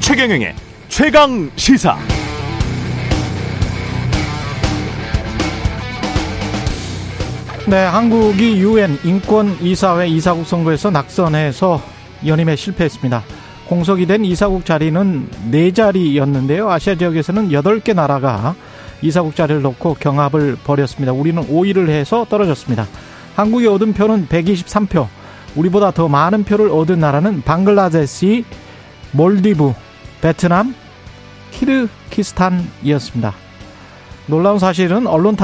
최경영의 최강 시사. 네, 한국이 유엔 인권 이사회 이사국 선거에서 낙선해서 연임에 실패했습니다. 공석이 된 이사국 자리는 네 자리였는데요. 아시아 지역에서는 여덟 개 나라가 이사국 자리를 놓고 경합을 벌였습니다. 우리는 5위를 해서 떨어졌습니다. 한국이 얻은 표는 123표. 우리보다 더 많은 표를 얻은 나라는 방글라데시, 몰디브, 베트남, 키르키스탄이었습니다. 놀라운 사실은 언론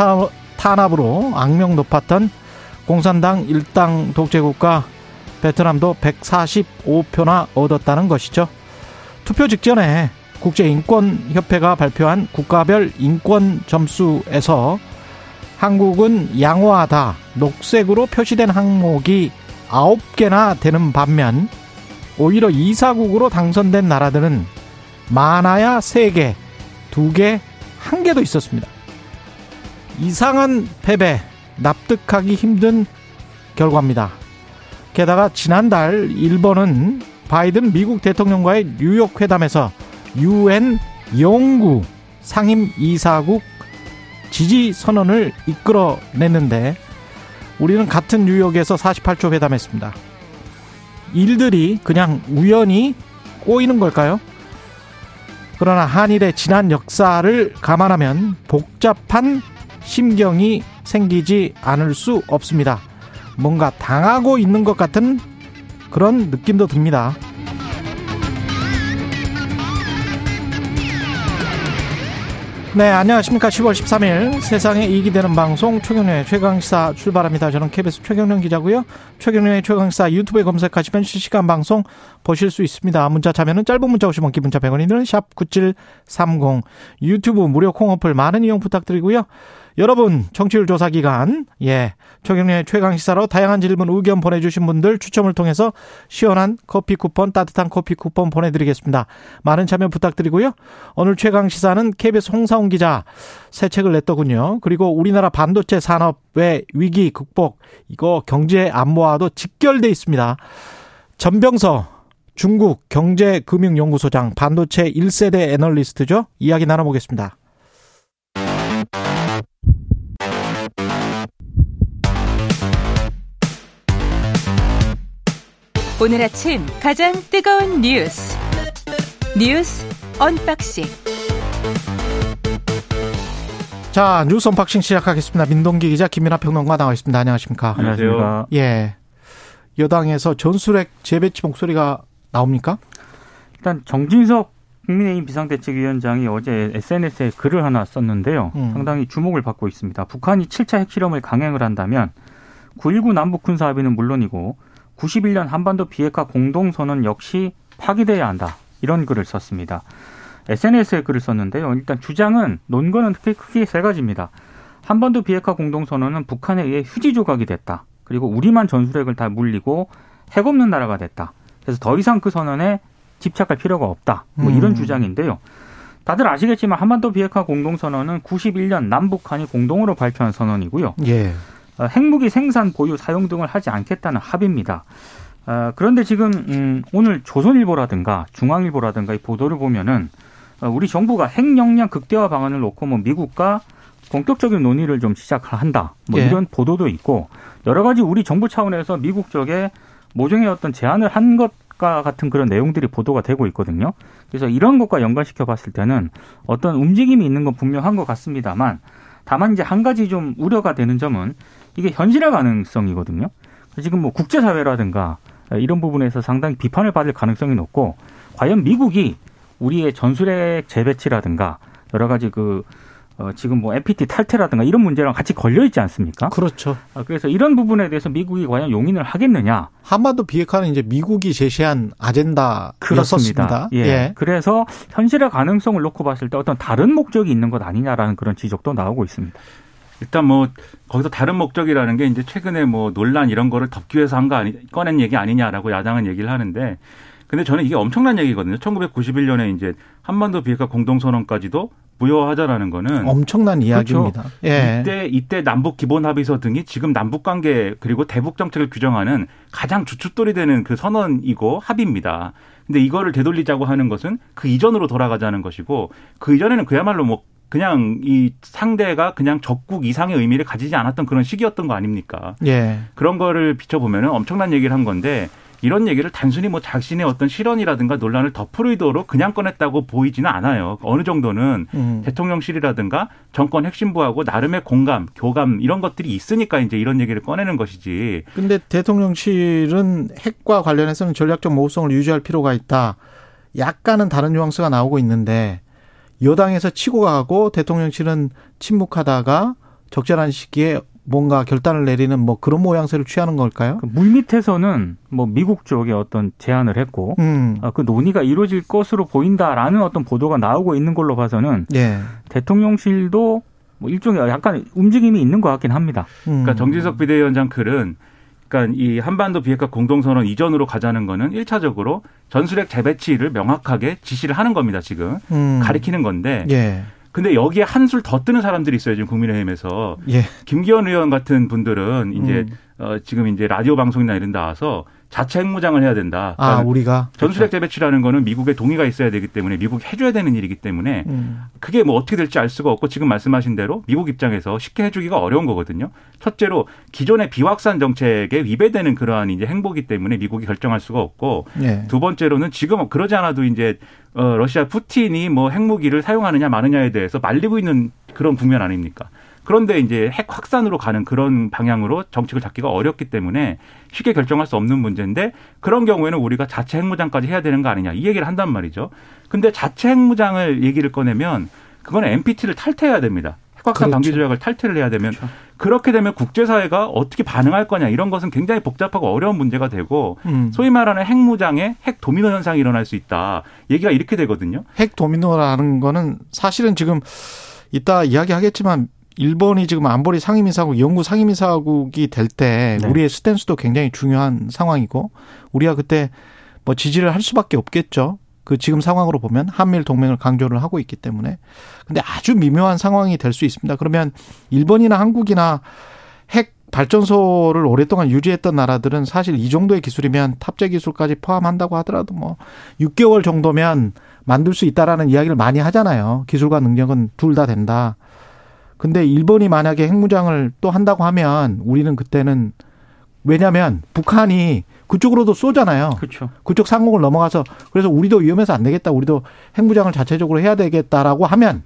탄압으로 악명 높았던 공산당 일당 독재국가 베트남도 145표나 얻었다는 것이죠. 투표 직전에 국제인권협회가 발표한 국가별 인권 점수에서 한국은 양호하다, 녹색으로 표시된 항목이 9개나 되는 반면 오히려 이사국으로 당선된 나라들은 많아야 3개, 2개, 1개도 있었습니다. 이상한 패배, 납득하기 힘든 결과입니다. 게다가 지난달 일본은 바이든 미국 대통령과의 뉴욕 회담에서 유엔 영구 상임 이사국 지지 선언을 이끌어냈는데 우리는 같은 뉴욕에서 48초 회담했습니다. 일들이 그냥 우연히 꼬이는 걸까요? 그러나 한일의 지난 역사를 감안하면 복잡한 심경이 생기지 않을 수 없습니다. 뭔가 당하고 있는 것 같은 그런 느낌도 듭니다. 네, 안녕하십니까. 10월 13일 세상에 이익이 되는 방송 최경련의 최강시사 출발합니다. 저는 KBS 최경련 기자고요. 최경련의 최강시사 유튜브에 검색하시면 실시간 방송 보실 수 있습니다. 문자 참여는 짧은 문자 오시면 기본자 100원이 드는 샵9730 유튜브 무료 콩 어플 많은 이용 부탁드리고요. 여러분 정치율 조사 기간 예 최경련의 최강 시사로 다양한 질문 의견 보내주신 분들 추첨을 통해서 시원한 커피 쿠폰 따뜻한 커피 쿠폰 보내드리겠습니다. 많은 참여 부탁드리고요. 오늘 최강 시사는 KBS 홍사훈 기자 새 책을 냈더군요. 그리고 우리나라 반도체 산업의 위기 극복 이거 경제 안보와도 직결돼 있습니다. 전병서 중국 경제금융연구소장 반도체 1세대 애널리스트죠. 이야기 나눠보겠습니다. 오늘 아침 가장 뜨거운 뉴스 뉴스 unboxing 자 뉴스 unboxing 시작하겠습니다. 민동기 기자 김민하 평론가 나와 있습니다. 안녕하십니까? 안녕하십니까? 예. 여당에서 전술핵 재배치 목소리가 나옵니까? 일단 정진석 국민의힘 비상대책위원장이 어제 SNS에 글을 하나 썼는데요. 음. 상당히 주목을 받고 있습니다. 북한이 7차 핵실험을 강행을 한다면 9.19 남북 군사 합의는 물론이고 91년 한반도 비핵화 공동선언 역시 파기돼야 한다. 이런 글을 썼습니다. SNS에 글을 썼는데요. 일단 주장은 논거는 크게, 크게 세 가지입니다. 한반도 비핵화 공동선언은 북한에 의해 휴지 조각이 됐다. 그리고 우리만 전술핵을 다 물리고 핵 없는 나라가 됐다. 그래서 더 이상 그 선언에 집착할 필요가 없다. 뭐 이런 음. 주장인데요. 다들 아시겠지만 한반도 비핵화 공동선언은 91년 남북한이 공동으로 발표한 선언이고요. 예. 어, 핵무기 생산, 보유, 사용 등을 하지 않겠다는 합의입니다. 어, 그런데 지금 음, 오늘 조선일보라든가 중앙일보라든가 이 보도를 보면은 어, 우리 정부가 핵 역량 극대화 방안을 놓고 뭐 미국과 본격적인 논의를 좀 시작한다. 뭐 예. 이런 보도도 있고 여러 가지 우리 정부 차원에서 미국 쪽에 모종의 어떤 제안을 한 것과 같은 그런 내용들이 보도가 되고 있거든요. 그래서 이런 것과 연관시켜 봤을 때는 어떤 움직임이 있는 건 분명한 것 같습니다만 다만 이제 한 가지 좀 우려가 되는 점은 이게 현실화 가능성이거든요. 지금 뭐 국제사회라든가 이런 부분에서 상당히 비판을 받을 가능성이 높고 과연 미국이 우리의 전술핵 재배치라든가 여러 가지 그 어, 지금 뭐 NPT 탈퇴라든가 이런 문제랑 같이 걸려 있지 않습니까? 그렇죠. 어, 그래서 이런 부분에 대해서 미국이 과연 용인을 하겠느냐? 한반도 비핵화는 이제 미국이 제시한 아젠다였었습니다. 예. 예. 그래서 현실화 가능성을 놓고 봤을 때 어떤 다른 목적이 있는 것 아니냐라는 그런 지적도 나오고 있습니다. 일단 뭐 거기서 다른 목적이라는 게 이제 최근에 뭐 논란 이런 거를 덮기 위해서 한 거 아니 꺼낸 얘기 아니냐라고 야당은 얘기를 하는데 근데 저는 이게 엄청난 얘기거든요. 1991년에 이제 한반도 비핵화 공동선언까지도 부여하자라는 거는 엄청난 이야기입니다. 그렇죠. 예. 이때 이때 남북 기본 합의서 등이 지금 남북 관계 그리고 대북 정책을 규정하는 가장 주춧돌이 되는 그 선언이고 합의입니다. 근데 이거를 되돌리자고 하는 것은 그 이전으로 돌아가자는 것이고 그 이전에는 그야말로 뭐 그냥 이 상대가 그냥 적국 이상의 의미를 가지지 않았던 그런 시기였던 거 아닙니까? 예. 그런 거를 비춰보면은 엄청난 얘기를 한 건데 이런 얘기를 단순히 뭐 자신의 어떤 실언이라든가 논란을 덮을 의도로 그냥 꺼냈다고 보이지는 않아요. 어느 정도는 음. 대통령실이라든가 정권 핵심부하고 나름의 공감, 교감 이런 것들이 있으니까 이제 이런 얘기를 꺼내는 것이지. 근데 대통령실은 핵과 관련해서는 전략적 모호성을 유지할 필요가 있다. 약간은 다른 뉘앙스가 나오고 있는데 여당에서 치고 가고 대통령실은 침묵하다가 적절한 시기에 뭔가 결단을 내리는 뭐 그런 모양새를 취하는 걸까요? 그 물밑에서는 뭐 미국 쪽에 어떤 제안을 했고 음. 아, 그 논의가 이루어질 것으로 보인다라는 어떤 보도가 나오고 있는 걸로 봐서는 예. 대통령실도 뭐 일종의 약간 움직임이 있는 것 같긴 합니다. 음. 그러니까 정진석 비대위원장 글은 그러니까 이 한반도 비핵화 공동선언 이전으로 가자는 거는 1차적으로 전술핵 재배치를 명확하게 지시를 하는 겁니다, 지금. 음. 가리키는 건데. 예. 근데 여기에 한술 더 뜨는 사람들이 있어요, 지금 국민의힘에서. 예. 김기현 의원 같은 분들은 이제 음. 어, 지금 이제 라디오 방송이나 이런 데 나와서 자체 핵무장을 해야 된다. 아, 그러니까 우리가 전술핵 그렇죠. 재배치라는 거는 미국의 동의가 있어야 되기 때문에 미국이 해줘야 되는 일이기 때문에 음. 그게 뭐 어떻게 될지 알 수가 없고 지금 말씀하신 대로 미국 입장에서 쉽게 해주기가 어려운 거거든요. 첫째로 기존의 비확산 정책에 위배되는 그러한 이제 행보기 때문에 미국이 결정할 수가 없고 네. 두 번째로는 지금 그러지 않아도 이제 어, 러시아 푸틴이 뭐 핵무기를 사용하느냐 마느냐에 대해서 말리고 있는 그런 국면 아닙니까? 그런데 이제 핵 확산으로 가는 그런 방향으로 정책을 잡기가 어렵기 때문에 쉽게 결정할 수 없는 문제인데 그런 경우에는 우리가 자체 핵무장까지 해야 되는 거 아니냐 이 얘기를 한단 말이죠. 근데 자체 핵무장을 얘기를 꺼내면 그거는 NPT를 탈퇴해야 됩니다. 핵확산 그렇죠. 방지 조약을 탈퇴를 해야 되면 그렇죠. 그렇게 되면 국제사회가 어떻게 반응할 거냐 이런 것은 굉장히 복잡하고 어려운 문제가 되고 음. 소위 말하는 핵무장에 핵 도미노 현상이 일어날 수 있다 얘기가 이렇게 되거든요. 핵 도미노라는 거는 사실은 지금 이따 이야기하겠지만 일본이 지금 안보리 상임이사국, 영구 상임이사국이 될때 네. 우리의 스탠스도 굉장히 중요한 상황이고 우리가 그때 뭐 지지를 할 수밖에 없겠죠. 그 지금 상황으로 보면 한미일 동맹을 강조를 하고 있기 때문에 근데 아주 미묘한 상황이 될 수 있습니다. 그러면 일본이나 한국이나 핵 발전소를 오랫동안 유지했던 나라들은 사실 이 정도의 기술이면 탑재 기술까지 포함한다고 하더라도 뭐 6개월 정도면 만들 수 있다라는 이야기를 많이 하잖아요. 기술과 능력은 둘 다 된다. 근데 일본이 만약에 핵무장을 또 한다고 하면 우리는 그때는 왜냐하면 북한이 그쪽으로도 쏘잖아요. 그렇죠. 그쪽 상공을 넘어가서 그래서 우리도 위험해서 안 되겠다. 우리도 핵무장을 자체적으로 해야 되겠다라고 하면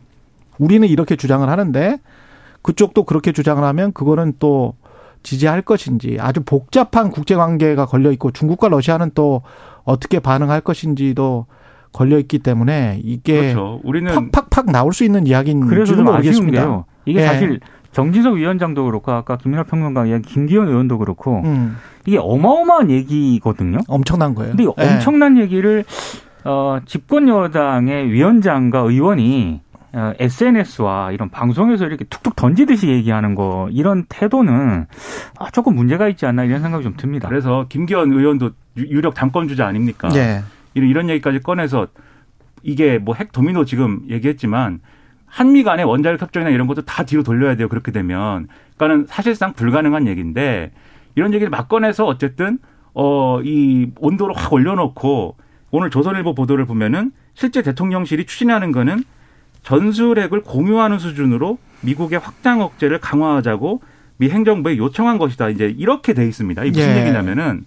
우리는 이렇게 주장을 하는데 그쪽도 그렇게 주장을 하면 그거는 또 지지할 것인지 아주 복잡한 국제 관계가 걸려 있고 중국과 러시아는 또 어떻게 반응할 것인지도 걸려 있기 때문에 이게 그렇죠. 우리는 팍팍팍 나올 수 있는 이야기인 그래서 좀 모르겠습니다. 이게 네. 사실 정진석 위원장도 그렇고 아까 김민하 평론가 이야기 김기현 의원도 그렇고 음. 이게 어마어마한 얘기거든요. 엄청난 거예요. 근데 네. 엄청난 얘기를 어, 집권 여당의 위원장과 의원이 어, SNS와 이런 방송에서 이렇게 툭툭 던지듯이 얘기하는 거 이런 태도는 아, 조금 문제가 있지 않나 이런 생각이 좀 듭니다. 그래서 김기현 의원도 유력 당권 주자 아닙니까? 네. 이런 이런 얘기까지 꺼내서 이게 뭐 핵 도미노 지금 얘기했지만 한미 간의 원자력 협정이나 이런 것도 다 뒤로 돌려야 돼요. 그렇게 되면. 그러니까는 사실상 불가능한 얘기인데 이런 얘기를 막 꺼내서 어쨌든 어, 이 온도를 확 올려놓고 오늘 조선일보 보도를 보면은 실제 대통령실이 추진하는 거는 전술핵을 공유하는 수준으로 미국의 확장 억제를 강화하자고 미 행정부에 요청한 것이다. 이제 이렇게 돼 있습니다. 이게 무슨 예. 얘기냐면은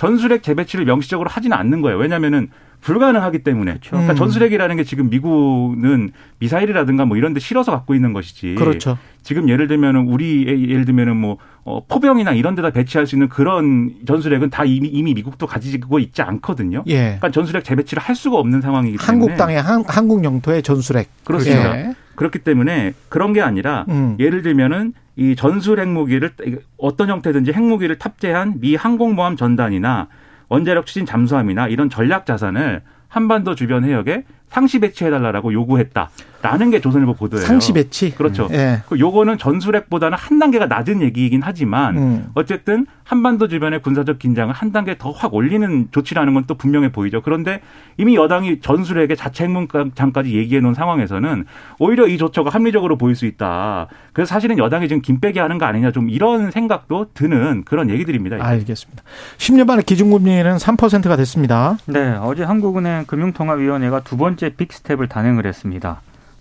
전술핵 재배치를 명시적으로 하지는 않는 거예요. 왜냐면은 불가능하기 때문에. 그렇죠. 그러니까 음. 전술핵이라는 게 지금 미국은 미사일이라든가 뭐 이런 데 실어서 갖고 있는 것이지. 그렇죠. 지금 예를 들면은 우리 예를 들면은 뭐 어, 포병이나 이런 데다 배치할 수 있는 그런 전술핵은 다 이미, 이미 미국도 가지고 있지 않거든요. 예. 그러니까 전술핵 재배치를 할 수가 없는 상황이기 때문에 한국 땅의 한, 한국 영토의 전술핵. 그렇습니다. 예. 그렇기 때문에 그런 게 아니라 음. 예를 들면은 이 전술 핵무기를 어떤 형태든지 핵무기를 탑재한 미 항공모함 전단이나 원자력 추진 잠수함이나 이런 전략 자산을 한반도 주변 해역에 상시 배치해달라고 요구했다. 라는 게 조선일보 보도예요. 상시 배치. 그렇죠. 음. 예. 그 요거는 전술핵보다는 한 단계가 낮은 얘기이긴 하지만 음. 어쨌든 한반도 주변의 군사적 긴장을 한 단계 더 확 올리는 조치라는 건 또 분명해 보이죠. 그런데 이미 여당이 전술핵의 자체 핵문장까지 얘기해 놓은 상황에서는 오히려 이 조처가 합리적으로 보일 수 있다. 그래서 사실은 여당이 지금 김빼기 하는 거 아니냐 좀 이런 생각도 드는 그런 얘기들입니다. 이게. 알겠습니다. 10년 만에 기준금리는 3%가 됐습니다. 네, 어제 한국은행 금융통화위원회가 두 번째 빅스텝을 단행을 했습니다.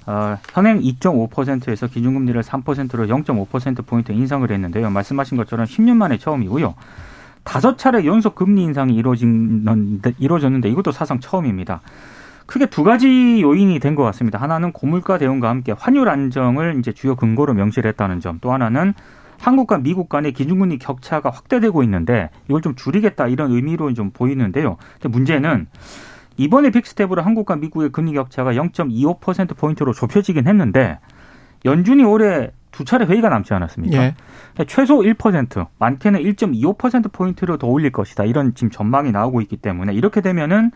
어, 현행 2.5%에서 기준금리를 3%로 0.5%포인트 인상을 했는데요. 말씀하신 것처럼 10년 만에 처음이고요. 다섯 차례 연속 금리 인상이 이루어졌는데, 이루어졌는데 이것도 사상 처음입니다. 크게 두 가지 요인이 된 것 같습니다. 하나는 고물가 대응과 함께 환율 안정을 이제 주요 근거로 명시를 했다는 점. 또 하나는 한국과 미국 간의 기준금리 격차가 확대되고 있는데 이걸 좀 줄이겠다 이런 의미로 좀 보이는데요. 문제는 이번에 big step으로 한국과 미국의 금리 격차가 0.25% 포인트로 좁혀지긴 했는데 연준이 올해 두 차례 회의가 남지 않았습니까? 예. 최소 1%, 많게는 1.25% 포인트로 더 올릴 것이다. 이런 지금 전망이 나오고 있기 때문에 이렇게 되면은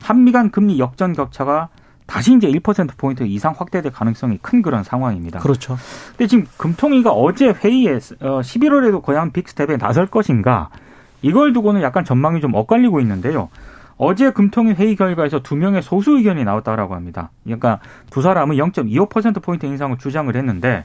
한미 간 금리 역전 격차가 다시 이제 1% 포인트 이상 확대될 가능성이 큰 그런 상황입니다. 그렇죠. 근데 지금 금통위가 어제 회의에 어, 11월에도 과연 빅스텝에 나설 것인가 이걸 두고는 약간 전망이 좀 엇갈리고 있는데요. 어제 금통위 회의 결과에서 두 명의 소수 의견이 나왔다라고 합니다. 그러니까 두 사람은 0.25% 포인트 인상을 주장을 했는데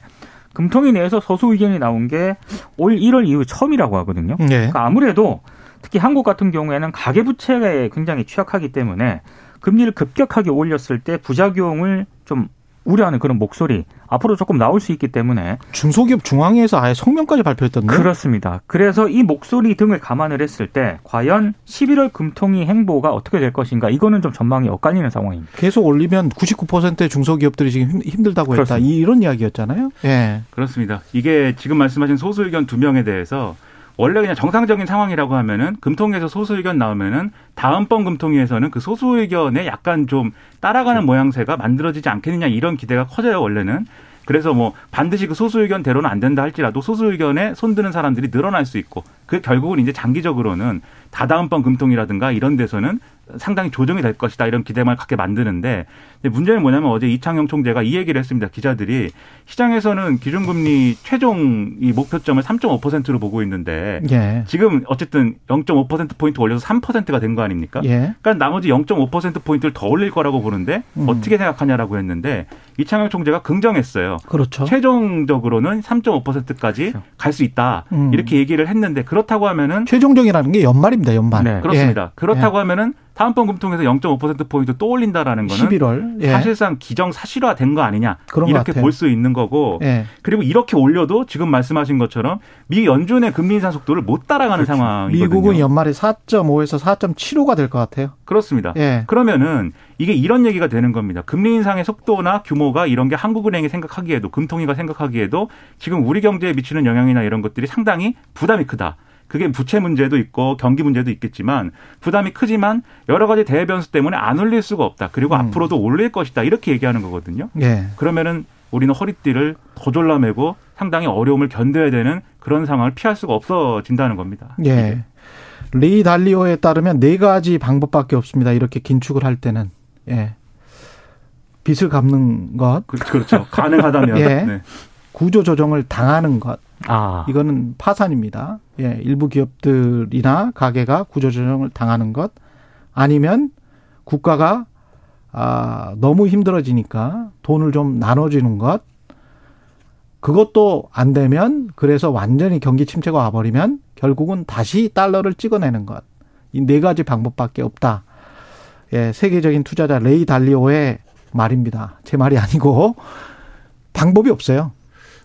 금통위 내에서 소수 의견이 나온 게 올 1월 이후 처음이라고 하거든요. 예. 그러니까 아무래도 특히 한국 같은 경우에는 가계 부채에 굉장히 취약하기 때문에 금리를 급격하게 올렸을 때 부작용을 좀 우려하는 그런 목소리 앞으로 조금 나올 수 있기 때문에 중소기업 중앙회에서 아예 성명까지 발표했던데. 그렇습니다. 그래서 이 목소리 등을 감안을 했을 때 과연 11월 금통위 행보가 어떻게 될 것인가 이거는 좀 전망이 엇갈리는 상황입니다. 계속 올리면 99%의 중소기업들이 지금 힘- 힘들다고 했다. 그렇습니다. 이- 이런 이야기였잖아요. 예. 그렇습니다. 이게 지금 말씀하신 소수 의견 두 명에 대해서 원래 그냥 정상적인 상황이라고 하면은 금통위에서 소수 의견 나오면은 다음번 금통위에서는 그 소수 의견에 약간 좀 따라가는 모양새가 만들어지지 않겠느냐 이런 기대가 커져요 원래는. 그래서 뭐 반드시 그 소수 의견대로는 안 된다 할지라도 소수 의견에 손드는 사람들이 늘어날 수 있고 그 결국은 이제 장기적으로는 다다음번 금통이라든가 이런 데서는 상당히 조정이 될 것이다 이런 기대만 갖게 만드는데 문제는 뭐냐면 어제 이창용 총재가 이 얘기를 했습니다. 기자들이 시장에서는 기준금리 최종 이 목표점을 3.5%로 보고 있는데 예. 지금 어쨌든 0.5% 포인트 올려서 3%가 된 거 아닙니까? 예. 그러니까 나머지 0.5% 포인트를 더 올릴 거라고 보는데 음. 어떻게 생각하냐라고 했는데 이창용 총재가 긍정했어요. 그렇죠. 최종적으로는 3.5%까지 그렇죠. 갈수 있다 음. 이렇게 얘기를 했는데 그렇다고 하면은 최종적이라는 게 연말입니다. 연말. 네. 그렇습니다. 예. 그렇다고 하면은 다음번 금통에서 0.5% 포인트 또 올린다라는 거는 11월. 예. 사실상 기정 사실화된 거 아니냐 이렇게. 볼 수 있는 거고 예. 그리고 이렇게 올려도 지금 말씀하신 것처럼 미 연준의 금리 인상 속도를 못 따라가는 상황이거든요. 그렇죠. 미국은 연말에 4.5에서 4.75가 될 것 같아요. 그렇습니다. 예. 그러면은 이게 이런 얘기가 되는 겁니다. 금리 인상의 속도나 규모가 이런 게 한국은행이 생각하기에도 금통위가 생각하기에도 지금 우리 경제에 미치는 영향이나 이런 것들이 상당히 부담이 크다. 그게 부채 문제도 있고 경기 문제도 있겠지만 부담이 크지만 여러 가지 대외 변수 때문에 안 올릴 수가 없다. 그리고 음. 앞으로도 올릴 것이다. 이렇게 얘기하는 거거든요. 예. 그러면은 우리는 허리띠를 더 졸라매고 상당히 어려움을 견뎌야 되는 그런 상황을 피할 수가 없어진다는 겁니다. 예. 레이 달리오에 따르면 네 가지 방법밖에 없습니다. 이렇게 긴축을 할 때는. 예. 빚을 갚는 것, 그- 그렇죠. 가능하다면. 예. 네. 구조 조정을 당하는 것. 아, 이거는 파산입니다. 예, 일부 기업들이나 가게가 구조 조정을 당하는 것 아니면 국가가 아, 너무 힘들어지니까 돈을 좀 나눠주는 것 그것도 안 되면 그래서 완전히 경기 침체가 와버리면 결국은 다시 달러를 찍어내는 것. 이 네 가지 방법밖에 없다. 예, 세계적인 투자자 레이 달리오의 말입니다. 제 말이 아니고 방법이 없어요.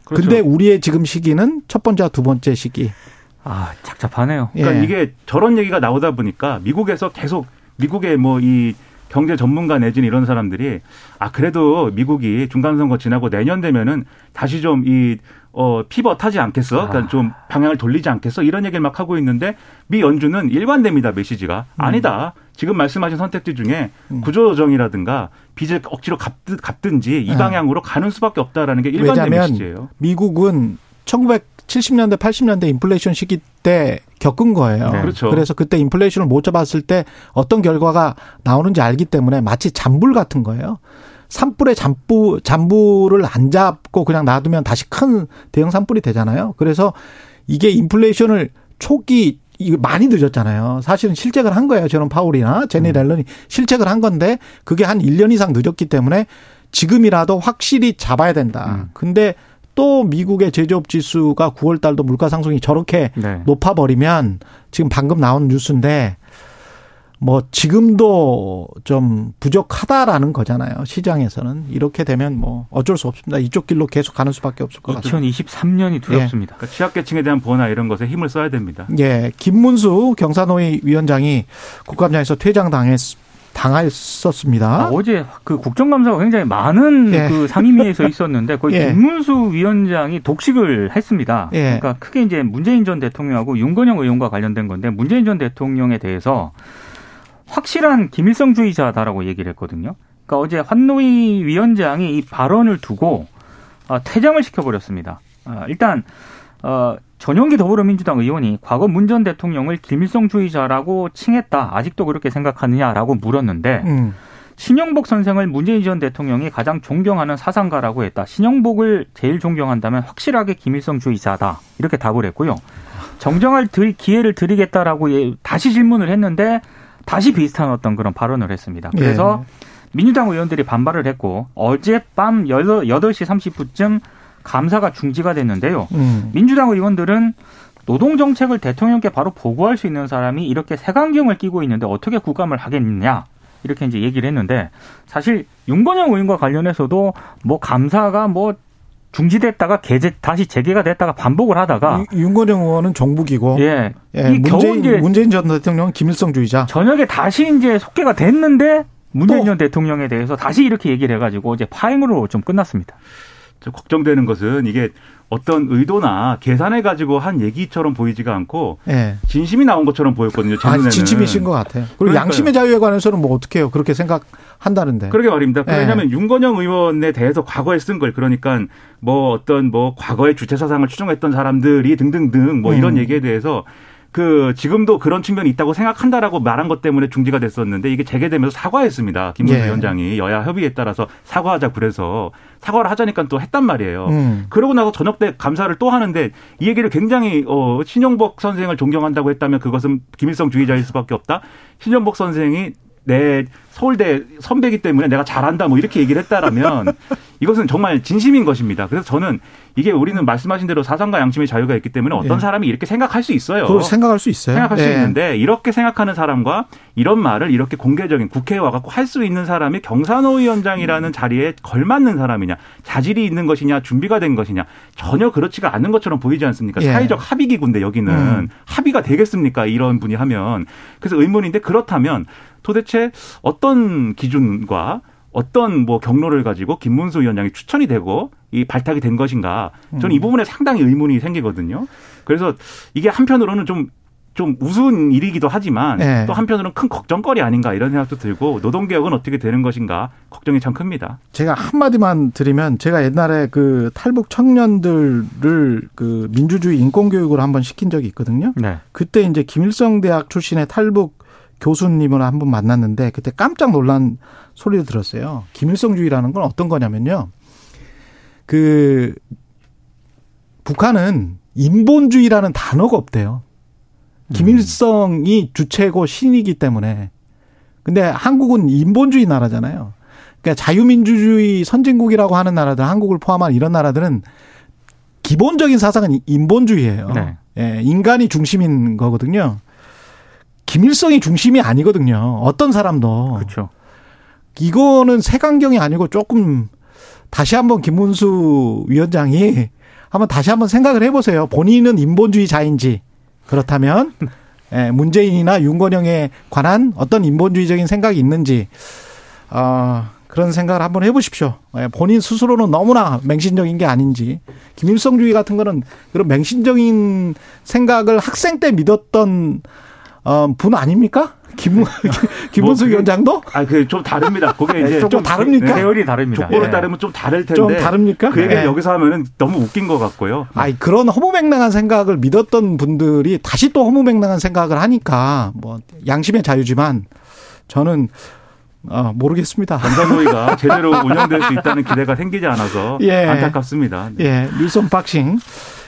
그렇죠. 근데 우리의 지금 시기는 첫 번째와 두 번째 시기. 아, 착잡하네요. 그러니까 예. 이게 저런 얘기가 나오다 보니까 미국에서 계속 미국의 뭐 이 경제 전문가 내지는 이런 사람들이 아 그래도 미국이 중간 선거 지나고 내년 되면은 다시 좀이 어 피벗 하지 않겠어? 그러니까 아. 좀 방향을 돌리지 않겠어? 이런 얘기를 막 하고 있는데 미 연준은 일관됩니다 메시지가 아니다. 지금 말씀하신 선택지 중에 음. 구조조정이라든가 빚을 억지로 갚든, 갚든지 이 네. 방향으로 가는 수밖에 없다라는 게 일관된 메시지예요. 미국은 1970년대, 80년대 인플레이션 시기 때 겪은 거예요. 네. 그렇죠. 그래서 그때 인플레이션을 못 잡았을 때 어떤 결과가 나오는지 알기 때문에 마치 잔불 같은 거예요. 산불에 잠부 잠부를 안 잡고 그냥 놔두면 다시 큰 대형 산불이 되잖아요. 그래서 이게 인플레이션을 초기 이거 많이 늦었잖아요. 사실은 실책을 한 거예요. 저는 파울이나 제니 렐런이 실책을 한 건데 그게 한 1년 이상 늦었기 때문에 지금이라도 확실히 잡아야 된다. 음. 근데 또 미국의 제조업 지수가 9월 달도 물가 상승이 저렇게 네. 높아 버리면 지금 방금 나온 뉴스인데 뭐 지금도 좀 부족하다라는 거잖아요. 시장에서는 이렇게 되면 뭐 어쩔 수 없습니다. 이쪽 길로 계속 가는 수밖에 없을 것 같아요. 2023년이 두렵습니다. 그러니까 취약계층에 대한 보호나 이런 것에 힘을 써야 됩니다. 예, 김문수 경사노위 위원장이 국감장에서 퇴장 당했 당했었습니다. 아, 어제 그 국정감사가 굉장히 많은 예. 그 상임위에서 있었는데 거의 예. 김문수 위원장이 독식을 했습니다. 예. 그러니까 크게 이제 문재인 전 대통령하고 윤건영 의원과 관련된 건데 문재인 전 대통령에 대해서 확실한 김일성주의자다라고 얘기를 했거든요. 그러니까 어제 환노위 위원장이 이 발언을 두고 아, 퇴장을 시켜버렸습니다. 아, 일단 어, 전용기 더불어민주당 의원이 과거 문 전 대통령을 김일성주의자라고 칭했다. 아직도 그렇게 생각하느냐라고 물었는데 음. 신영복 선생을 문재인 전 대통령이 가장 존경하는 사상가라고 했다. 신영복을 제일 존경한다면 확실하게 김일성주의자다. 이렇게 답을 했고요. 정정할 들- 기회를 드리겠다라고 예- 다시 질문을 했는데 다시 비슷한 어떤 그런 발언을 했습니다. 그래서 민주당 의원들이 반발을 했고 어젯밤 8시 30분쯤 감사가 중지가 됐는데요. 음. 민주당 의원들은 노동 정책을 대통령께 바로 보고할 수 있는 사람이 이렇게 색안경을 끼고 있는데 어떻게 국감을 하겠느냐 이렇게 이제 얘기를 했는데 사실 윤건영 의원과 관련해서도 뭐 감사가 뭐 중지됐다가 개재 다시 재개가 됐다가 반복을 하다가 유- 윤건영 의원은 정북이고 예, 예, 이 문재인, 문재인 전 대통령은 김일성주의자. 저녁에 다시 이제 속개가 됐는데 문재인 또. 전 대통령에 대해서 다시 이렇게 얘기를 해가지고 이제 파행으로 좀 끝났습니다. 저 걱정되는 것은 이게 어떤 의도나 계산해 가지고 한 얘기처럼 보이지가 않고 예. 진심이 나온 것처럼 보였거든요. 제 아, 눈에는. 진심이신 것 같아요. 그리고 그러니까요. 양심의 자유에 관해서는 뭐 어떻게 해요? 그렇게 생각한다는데. 그러게 말입니다. 네. 왜냐하면 윤건영 의원에 대해서 과거에 쓴 걸 그러니까 뭐 어떤 뭐 과거의 주체 사상을 추종했던 사람들이 등등등 뭐 이런 음. 얘기에 대해서 그 지금도 그런 측면이 있다고 생각한다라고 말한 것 때문에 중지가 됐었는데 이게 재개되면서 사과했습니다. 김문수 예. 위원장이 여야 협의에 따라서 사과하자 그래서 사과를 하자니까 또 했단 말이에요. 음. 그러고 나서 저녁 때 감사를 또 하는데 이 얘기를 굉장히 어 신영복 선생을 존경한다고 했다면 그것은 김일성 주의자일 수밖에 없다. 신영복 선생이 내 서울대 선배기 때문에 내가 잘한다 뭐 이렇게 얘기를 했다라면 이것은 정말 진심인 것입니다. 그래서 저는 이게 우리는 말씀하신 대로 사상과 양심의 자유가 있기 때문에 어떤 예. 사람이 이렇게 생각할 수 있어요. 그걸 생각할 수 있어요. 생각할 수 예. 있는데 이렇게 생각하는 사람과 이런 말을 이렇게 공개적인 국회에 와갖고 할 수 있는 사람이 경산호 위원장이라는 자리에 걸맞는 사람이냐 자질이 있는 것이냐 준비가 된 것이냐 전혀 그렇지가 않은 것처럼 보이지 않습니까? 예. 사회적 합의 기구인데 여기는 음. 합의가 되겠습니까? 이런 분이 하면 그래서 의문인데 그렇다면 도대체 어떤 기준과 어떤 뭐 경로를 가지고 김문수 위원장이 추천이 되고 이 발탁이 된 것인가 저는 음. 이 부분에 상당히 의문이 생기거든요. 그래서 이게 한편으로는 좀좀 우스운 일이기도 하지만 네. 또 한편으로는 큰 걱정거리 아닌가 이런 생각도 들고 노동개혁은 어떻게 되는 것인가 걱정이 참 큽니다. 제가 한마디만 드리면 제가 옛날에 그 탈북 청년들을 그 민주주의 인권 교육을 한번 시킨 적이 있거든요. 네. 그때 이제 김일성 대학 출신의 탈북 교수님을 한번 만났는데 그때 깜짝 놀란 소리를 들었어요. 김일성주의라는 건 어떤 거냐면요. 그 북한은 인본주의라는 단어가 없대요. 김일성이 주체고 신이기 때문에. 근데 한국은 인본주의 나라잖아요. 그러니까 자유민주주의 선진국이라고 하는 나라들, 한국을 포함한 이런 나라들은 기본적인 사상은 인본주의예요. 네. 예, 인간이 중심인 거거든요. 김일성이 중심이 아니거든요. 어떤 사람도. 그렇죠. 이거는 색안경이 아니고 조금 다시 한번 김문수 위원장이 한번 다시 한번 생각을 해보세요. 본인은 인본주의자인지 그렇다면 예, 문재인이나 윤건영에 관한 어떤 인본주의적인 생각이 있는지 어, 그런 생각을 한번 해보십시오. 예, 본인 스스로는 너무나 맹신적인 게 아닌지 김일성주의 같은 거는 그런 맹신적인 생각을 학생 때 믿었던 어, 분 아닙니까? 김, 김문수 뭐, 위원장도? 아, 그 좀 다릅니다. 그게 이제 좀 다릅니까? 계열이 다릅니다. 족보를 예. 따르면 좀 다를 텐데. 좀 다릅니까? 그 얘기를 네. 여기서 하면은 너무 웃긴 것 같고요. 아이 그런 허무맹랑한 생각을 믿었던 분들이 다시 또 허무맹랑한 생각을 하니까 뭐 양심의 자유지만 저는 어, 모르겠습니다. 전자모의가 제대로 운영될 수 있다는 기대가 생기지 않아서 예. 안타깝습니다. 네. 예, 뉴스 unboxing.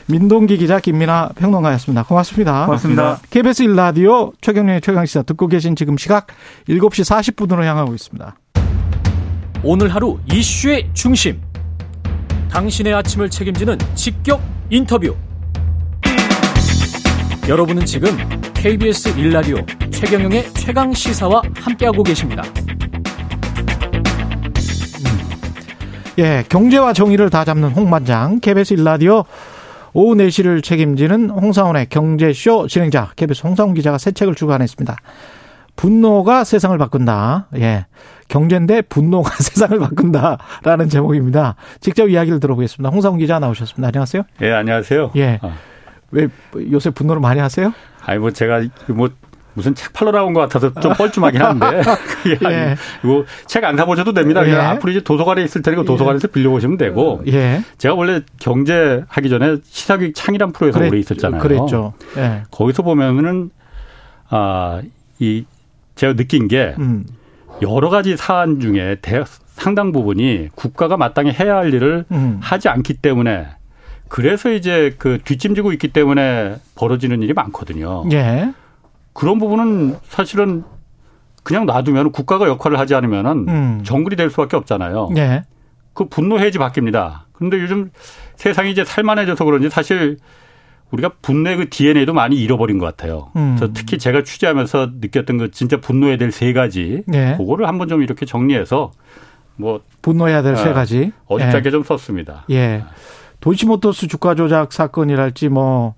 민동기 기자 김민하 평론가였습니다. 고맙습니다. 고맙습니다. KBS 1라디오 최경영의 최강시사 듣고 계신 지금 시각 7시 40분으로 향하고 있습니다. 오늘 하루 이슈의 중심. 당신의 아침을 책임지는 직격 인터뷰. 여러분은 지금 KBS 1라디오 최경영의 최강 시사와 함께하고 계십니다. 예, 경제와 정의를 다 잡는 홍반장 KBS 1라디오 오후 4시를 책임지는 홍사원의 경제쇼 진행자 KBS 홍사원 기자가 새 책을 주관했습니다. 분노가 세상을 바꾼다. 예. 경제인데 분노가 세상을 바꾼다라는 제목입니다. 직접 이야기를 들어보겠습니다. 홍사원 기자 나오셨습니다. 안녕하세요. 예, 안녕하세요. 예. 어. 왜 요새 분노를 많이 하세요? 아니 뭐 제가 뭐 무슨 책 팔러 나온 것 같아서 좀 뻘쭘하긴 한데 예. 이거 책 안 사보셔도 됩니다. 예. 앞으로 이제 도서관에 있을 테니까 도서관에서 빌려보시면 되고 예. 제가 원래 경제 하기 전에 시사교육 창이란 프로에서 그랬, 오래 있었잖아요. 그랬죠. 예. 거기서 보면은 아 이 제가 느낀 게 음. 여러 가지 사안 중에 대, 상당 부분이 국가가 마땅히 해야 할 일을 음. 하지 않기 때문에 그래서 이제 그 뒷짐지고 있기 때문에 벌어지는 일이 많거든요. 예. 그런 부분은 사실은 그냥 놔두면 국가가 역할을 하지 않으면은 음. 정글이 될 수밖에 없잖아요. 예. 그 분노 해지 바뀝니다. 그런데 요즘 세상이 이제 살만해져서 그런지 사실 우리가 분노의 그 DNA도 많이 잃어버린 것 같아요. 음. 저 특히 제가 취재하면서 느꼈던 그 진짜 분노해야 될 세 가지, 예. 그거를 한번 좀 이렇게 정리해서 뭐 분노해야 될세 어, 가지 어줍게 예. 좀 썼습니다. 예. 도이치모터스 주가 조작 사건이랄지 뭐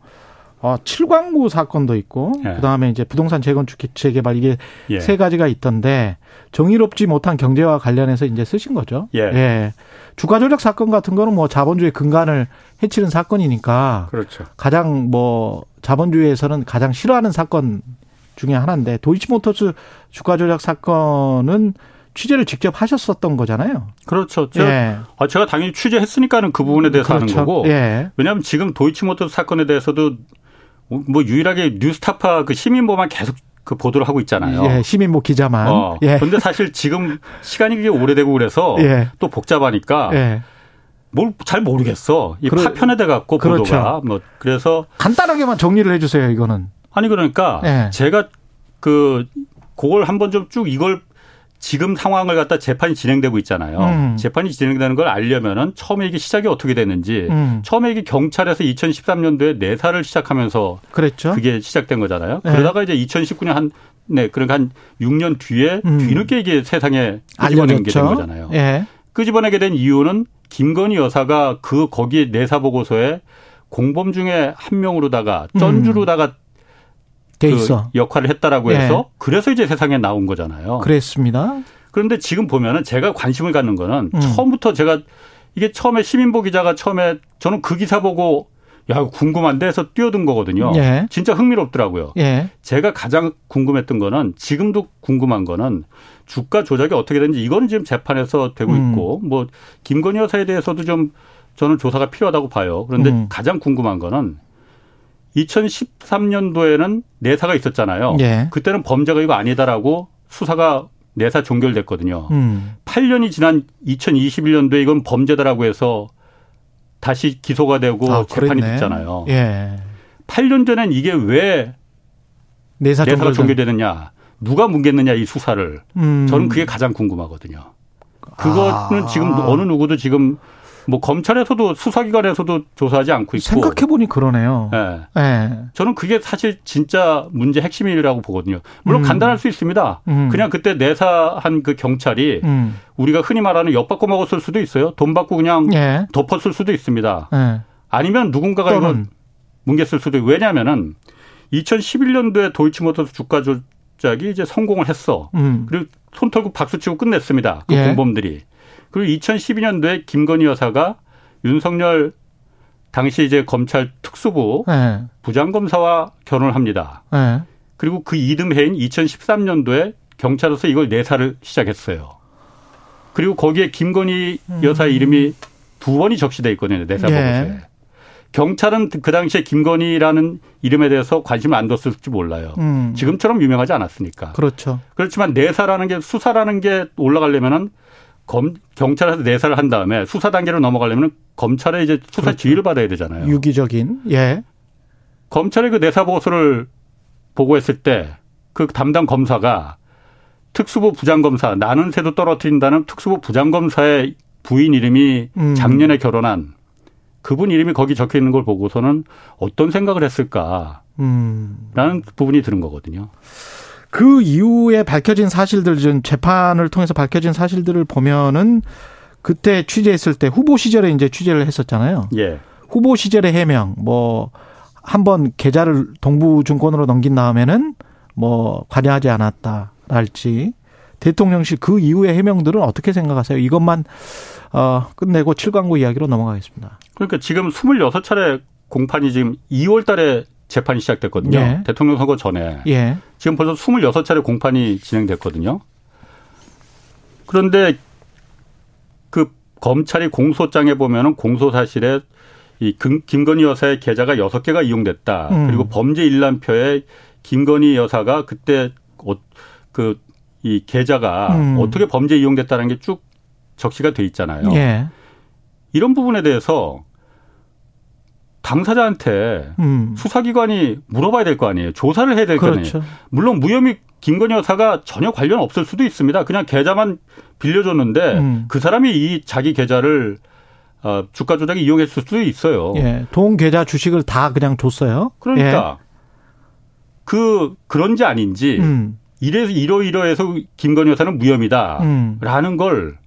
어, 7광구 사건도 있고 예. 그다음에 이제 부동산 재건축 재개발 이게 예. 세 가지가 있던데 정의롭지 못한 경제와 관련해서 이제 쓰신 거죠. 예. 예. 주가 조작 사건 같은 거는 뭐 자본주의 근간을 해치는 사건이니까 그렇죠. 가장 뭐 자본주의에서는 가장 싫어하는 사건 중에 하나인데 도이치모터스 주가 조작 사건은 취재를 직접 하셨었던 거잖아요. 그렇죠. 제가, 예. 아, 제가 당연히 취재했으니까는 그 부분에 대해서 그렇죠. 하는 거고. 예. 왜냐하면 지금 도이치모터스 사건에 대해서도 뭐 유일하게 뉴스타파 그 시민보만 계속 그 보도를 하고 있잖아요. 예, 시민보 기자만. 어. 예. 근데 사실 지금 시간이 꽤 오래되고 그래서 예. 또 복잡하니까 예. 뭘잘 모르겠어. 이 그러, 파편에 돼 갖고 그렇죠. 보도가 뭐 그래서 간단하게만 정리를 해 주세요, 이거는. 아니 그러니까 예. 제가 그 그걸 한번 좀 쭉 이걸 지금 상황을 갖다 재판이 진행되고 있잖아요. 음. 재판이 진행되는 걸 알려면은 처음에 이게 시작이 어떻게 됐는지 음. 처음에 이게 경찰에서 2013년도에 내사를 시작하면서 그랬죠. 그게 시작된 거잖아요. 네. 그러다가 이제 2019년 한 네, 그러니까 한 6년 뒤에 음. 뒤늦게 이게 세상에 끄집어내게 된 거잖아요. 예. 끄집어내게 된 이유는 김건희 여사가 그 거기에 내사 보고서에 공범 중에 한 명으로다가 쩐주로다가 음. 그 있어. 역할을 했다라고 해서 네. 그래서 이제 세상에 나온 거잖아요. 그랬습니다. 그런데 지금 보면은 제가 관심을 갖는 거는 음. 처음부터 제가 이게 처음에 시민보 기자가 처음에 저는 그 기사 보고 야 궁금한데 해서 뛰어든 거거든요. 예. 진짜 흥미롭더라고요. 예. 제가 가장 궁금했던 거는 지금도 궁금한 거는 주가 조작이 어떻게 되는지 이거는 지금 재판에서 되고 음. 있고 뭐 김건희 여사에 대해서도 좀 저는 조사가 필요하다고 봐요. 그런데 음. 가장 궁금한 거는 2013년도에는 내사가 있었잖아요. 예. 그때는 범죄가 이거 아니다라고 수사가 내사 종결됐거든요. 음. 8년이 지난 2021년도에 이건 범죄다라고 해서 다시 기소가 되고 아, 재판이 됐잖아요. 예. 8년 전엔 이게 왜 내사 내사 가 종결되느냐, 누가 뭉갰느냐 이 수사를 음. 저는 그게 가장 궁금하거든요. 그거는 아. 지금 어느 누구도 지금 뭐 검찰에서도 수사기관에서도 조사하지 않고 있고 생각해 보니 그러네요. 네. 네. 저는 그게 사실 진짜 문제 핵심이라고 보거든요. 물론 음. 간단할 수 있습니다. 음. 그냥 그때 내사한 그 경찰이 음. 우리가 흔히 말하는 엿받고 먹었을 수도 있어요. 돈 받고 그냥 예. 덮었을 수도 있습니다. 예. 아니면 누군가가 이걸 뭉갰을 수도 있고 왜냐하면은 2011년도에 도이치모터스 주가 조작이 이제 성공을 했어. 음. 그리고 손 털고 박수 치고 끝냈습니다. 그 예. 공범들이. 그리고 2012년도에 김건희 여사가 윤석열 당시 이제 검찰 특수부 네. 부장검사와 결혼을 합니다. 네. 그리고 그 이듬해인 2013년도에 경찰로서 이걸 내사를 시작했어요. 그리고 거기에 김건희 여사의 음. 이름이 두 번이 적시돼 있거든요. 내사 보고서에. 네. 경찰은 그 당시에 김건희라는 이름에 대해서 관심을 안 뒀을지 몰라요. 음. 지금처럼 유명하지 않았으니까. 그렇죠. 그렇지만 내사라는 게 수사라는 게 올라가려면은 검, 경찰에서 내사를 한 다음에 수사 단계로 넘어가려면 검찰에 이제 수사 그렇죠. 지휘를 받아야 되잖아요. 유기적인 예. 검찰의 그 내사 보고서를 보고했을 때 그 담당 검사가 특수부 부장검사 나는 새도 떨어뜨린다는 특수부 부장검사의 부인 이름이 음. 작년에 결혼한 그분 이름이 거기 적혀 있는 걸 보고서는 어떤 생각을 했을까라는 음. 부분이 드는 거거든요. 그 이후에 밝혀진 사실들, 좀 재판을 통해서 밝혀진 사실들을 보면은 그때 취재했을 때 후보 시절에 이제 취재를 했었잖아요. 예. 후보 시절의 해명, 뭐, 한번 계좌를 동부증권으로 넘긴 다음에는 뭐, 관여하지 않았다랄지, 대통령실 그 이후의 해명들은 어떻게 생각하세요? 이것만 어, 끝내고 7광구 이야기로 넘어가겠습니다. 그러니까 지금 26차례 공판이 지금 2월 달에 재판이 시작됐거든요. 예. 대통령 선거 전에. 예. 지금 벌써 26차례 공판이 진행됐거든요. 그런데 그 검찰이 공소장에 보면은 공소 사실에 이 김건희 여사의 계좌가 6개가 이용됐다. 음. 그리고 범죄 일람표에 김건희 여사가 그때 어, 그이 계좌가 음. 어떻게 범죄 이용됐다는 게 쭉 적시가 돼 있잖아요. 예. 이런 부분에 대해서 당사자한테 음. 수사기관이 물어봐야 될 거 아니에요. 조사를 해야 될거 그렇죠. 아니에요. 물론 무혐의 김건희 여사가 전혀 관련 없을 수도 있습니다. 그냥 계좌만 빌려줬는데 음. 그 사람이 이 자기 계좌를 어, 주가 조작에 이용했을 수도 있어요. 예. 동 계좌 주식을 다 그냥 줬어요. 그러니까 예. 그 그런지 아닌지 음. 이래서 이러이러해서 김건희 여사는 무혐의다라는 음. 걸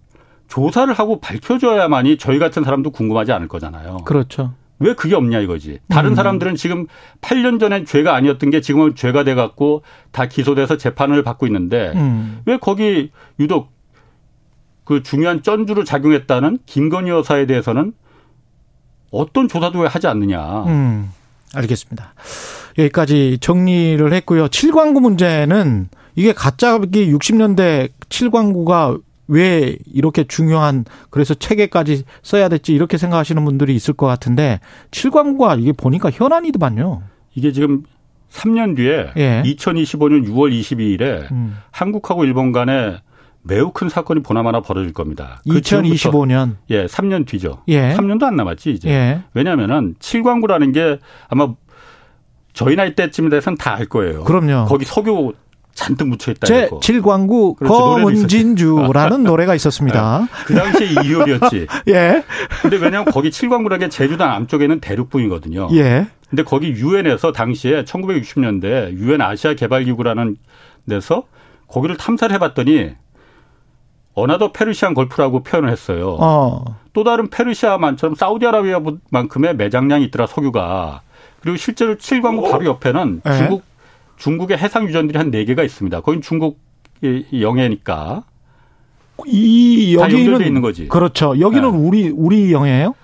조사를 하고 밝혀줘야만이 저희 같은 사람도 궁금하지 않을 거잖아요. 그렇죠. 왜 그게 없냐 이거지. 다른 음. 사람들은 지금 8년 전엔 죄가 아니었던 게 지금은 죄가 돼 갖고 다 기소돼서 재판을 받고 있는데 음. 왜 거기 유독 그 중요한 쩐주를 작용했다는 김건희 여사에 대해서는 어떤 조사도 왜 하지 않느냐. 음. 알겠습니다. 여기까지 정리를 했고요. 7광구 문제는 이게 가짜기 60년대 7광구가 왜 이렇게 중요한 그래서 체계까지 써야 됐지 이렇게 생각하시는 분들이 있을 것 같은데 7광구가 이게 보니까 현안이더만요. 이게 지금 3년 뒤에 예. 2025년 6월 22일에 음. 한국하고 일본 간에 매우 큰 사건이 보나마나 벌어질 겁니다. 그 2025년. 예, 3년 뒤죠. 예. 3년도 안 남았지 이제. 예. 왜냐하면은 7광구라는 게 아마 저희 나이 때쯤 돼서는 다 알 거예요. 그럼요. 거기 석유 잔뜩 묻혀 있다. 제 칠광구 검은진주라는 노래가 있었습니다. 네. 그 당시에 이효리였지. 예. 근데 왜냐하면 거기 칠광구라는 게 제주도 남쪽에는 대륙부이거든요. 예. 근데 거기 유엔에서 당시에 1960년대 유엔 아시아 개발기구라는 데서 거기를 탐사를 해봤더니 another Persian Gulf라고 표현을 했어요. 어. 또 다른 페르시아만처럼 사우디아라비아만큼의 매장량이 있더라 석유가. 그리고 실제로 칠광구 바로 옆에는 예. 중국 중국의 해상 유전들이 한 네 개가 있습니다. 거긴 중국 영해니까. 이 여기는 있는 거지. 그렇죠. 여기는 네. 우리 우리 영해예요?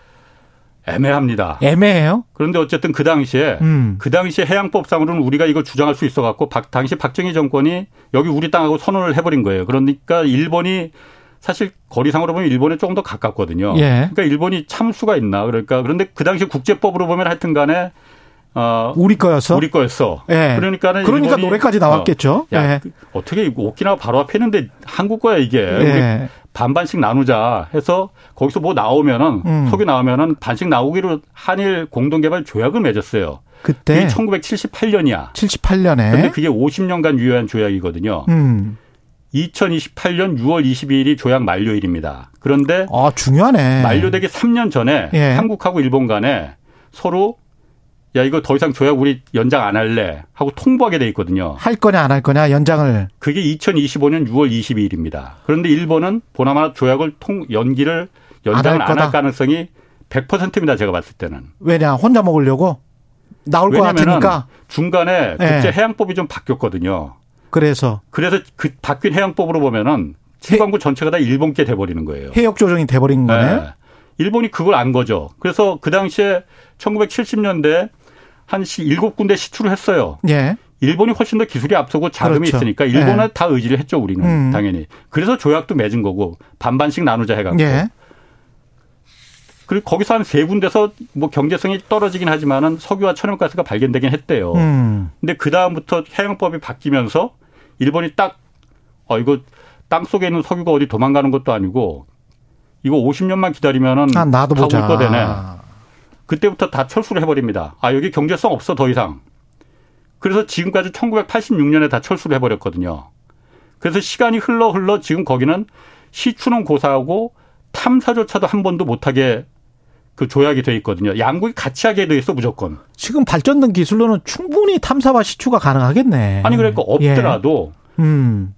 애매합니다. 애매해요? 그런데 어쨌든 그 당시에 음. 그 당시 해양법상으로는 우리가 이걸 주장할 수 있어 갖고 당시 박정희 정권이 여기 우리 땅하고 선언을 해 버린 거예요. 그러니까 일본이 사실 거리상으로 보면 일본에 조금 더 가깝거든요. 예. 그러니까 일본이 참을 수가 있나 그러니까 그런데 그 당시 국제법으로 보면 하여튼 간에 어, 우리 거였어. 우리 거였어. 예. 그러니까는 그러니까 노래까지 나왔겠죠. 어, 야, 예. 어떻게 오키나와 바로 앞에 있는데 한국 거야 이게. 예. 반반씩 나누자 해서 거기서 뭐 나오면은 음. 속이 나오면은 반씩 나오기로 한일 공동개발 조약을 맺었어요. 그때 1978년이야. 78년에. 근데 그게 50년간 유효한 조약이거든요. 음. 2028년 6월 22일이 조약 만료일입니다. 그런데 아, 중요하네. 만료되기 3년 전에 예. 한국하고 일본 간에 서로 야 이거 더 이상 조약 우리 연장 안 할래 하고 통보하게 돼 있거든요. 할 거냐 안 할 거냐 연장을. 그게 2025년 6월 22일입니다. 그런데 일본은 보나마 조약을 통 연기를 연장을 안 할 가능성이 100%입니다. 제가 봤을 때는. 왜냐 혼자 먹으려고 나올 것 같으니까. 중간에 네. 국제 해양법이 좀 바뀌었거든요. 그래서 그래서 그 바뀐 해양법으로 보면은 칠광구 전체가 다 일본께 돼버리는 거예요. 해역 조정이 돼버린 거네. 네. 일본이 그걸 안 거죠. 그래서 그 당시에 1970년대 한 일곱 군데 시추를 했어요. 예. 일본이 훨씬 더 기술이 앞서고 자금이 그렇죠. 있으니까 일본에 예. 다 의지를 했죠, 우리는. 음. 당연히. 그래서 조약도 맺은 거고 반반씩 나누자 해갖고. 예. 그리고 거기서 한 세 군데서 뭐 경제성이 떨어지긴 하지만은 석유와 천연가스가 발견되긴 했대요. 음. 근데 그 다음부터 해양법이 바뀌면서 일본이 딱 어 이거 땅 속에 있는 석유가 어디 도망가는 것도 아니고 이거 50년만 기다리면은 아, 나도 보자. 거 되네. 그때부터 다 철수를 해버립니다. 아 여기 경제성 없어 더 이상. 그래서 지금까지 1986년에 다 철수를 해버렸거든요. 그래서 시간이 흘러 흘러 지금 거기는 시추는 고사하고 탐사조차도 한 번도 못하게 그 조약이 돼 있거든요. 양국이 같이 하게 돼 있어 무조건. 지금 발전된 기술로는 충분히 탐사와 시추가 가능하겠네. 아니 그러니까 없더라도 예. 음.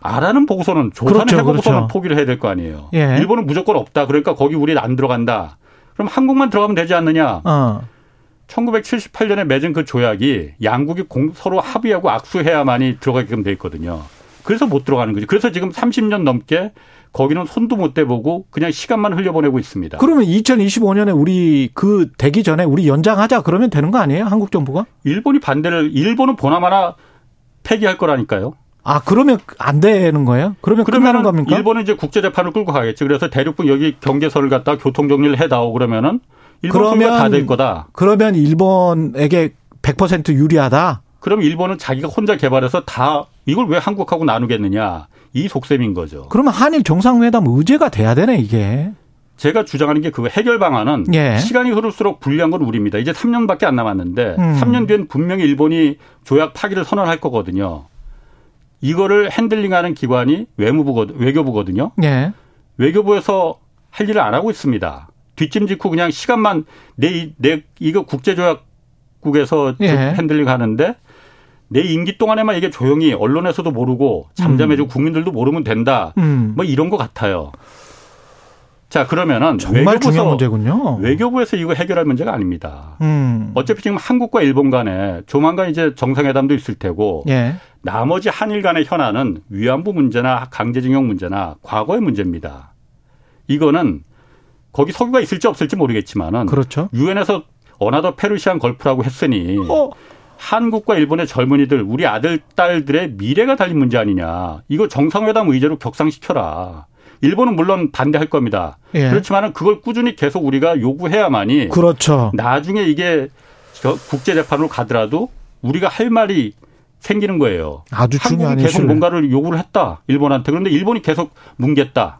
아라는 보고서는 조사는 그렇죠, 해보고서는 그렇죠. 포기를 해야 될 거 아니에요. 예. 일본은 무조건 없다. 그러니까 거기 우리 안 들어간다. 그럼 한국만 들어가면 되지 않느냐? 어. 1978년에 맺은 그 조약이 양국이 공, 서로 합의하고 악수해야만이 들어가게끔 돼 있거든요. 그래서 못 들어가는 거죠. 그래서 지금 30년 넘게 거기는 손도 못 대보고 그냥 시간만 흘려보내고 있습니다. 그러면 2025년에 우리 그 되기 전에 우리 연장하자 그러면 되는 거 아니에요? 한국 정부가? 일본이 반대를 일본은 보나마나 폐기할 거라니까요. 아 그러면 안 되는 거예요? 그러면 끝나는 겁니까? 일본은 이제 국제 재판을 끌고 가겠지. 그래서 대륙분 여기 경계선을 갖다 교통 정리를 해다오 그러면은 일본 그러면 다될 거다. 그러면 일본에게 100% 유리하다. 그럼 일본은 자기가 혼자 개발해서 다 이걸 왜 한국하고 나누겠느냐 이 속셈인 거죠. 그러면 한일 정상회담 의제가 돼야 되네 이게. 제가 주장하는 게 그 해결 방안은 예. 시간이 흐를수록 불리한 건 우리입니다. 이제 3년밖에 안 남았는데 음. 3년 뒤엔 분명히 일본이 조약 파기를 선언할 거거든요. 이거를 핸들링하는 기관이 외무부 외교부거든요. 예. 외교부에서 할 일을 안 하고 있습니다. 뒷짐 짓고 그냥 시간만 내, 내 이거 국제조약국에서 예. 핸들링 하는데 내 임기 동안에만 이게 조용히 언론에서도 모르고 잠잠해지고 음. 국민들도 모르면 된다. 음. 뭐 이런 것 같아요. 자 그러면은 정말 중요한 문제군요. 외교부에서 이거 해결할 문제가 아닙니다. 음. 어차피 지금 한국과 일본 간에 조만간 이제 정상회담도 있을 테고 예. 나머지 한일 간의 현안은 위안부 문제나 강제징용 문제나 과거의 문제입니다. 이거는 거기 석유가 있을지 없을지 모르겠지만은 그렇죠. 유엔에서 another Persian Gulf라고 했으니 어. 한국과 일본의 젊은이들 우리 아들 딸들의 미래가 달린 문제 아니냐. 이거 정상회담 의제로 격상시켜라. 일본은 물론 반대할 겁니다. 예. 그렇지만은 그걸 꾸준히 계속 우리가 요구해야만이 그렇죠. 나중에 이게 국제 재판으로 가더라도 우리가 할 말이 생기는 거예요. 아주 중요한 계속 이슈를. 뭔가를 요구를 했다. 일본한테. 그런데 일본이 계속 뭉갰다.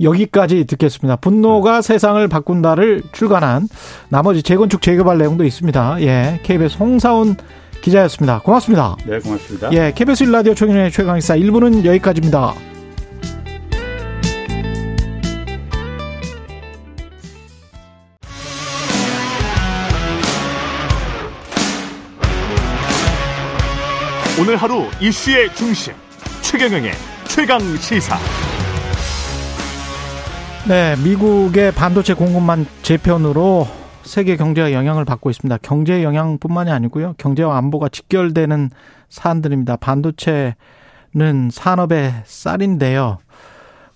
여기까지 듣겠습니다. 분노가 네. 세상을 바꾼다를 출간한 나머지 재건축 재개발 내용도 있습니다. 예, KBS 홍사훈 기자였습니다. 고맙습니다. 네, 고맙습니다. 예, KBS 일라디오 최경영의 최강의사 1부는 여기까지입니다. 오늘 하루 이슈의 중심 최경영의 최강 시사. 네, 미국의 반도체 공급만 재편으로 세계 경제가 영향을 받고 있습니다. 경제 영향뿐만이 아니고요. 경제와 안보가 직결되는 사안들입니다. 반도체는 산업의 쌀인데요.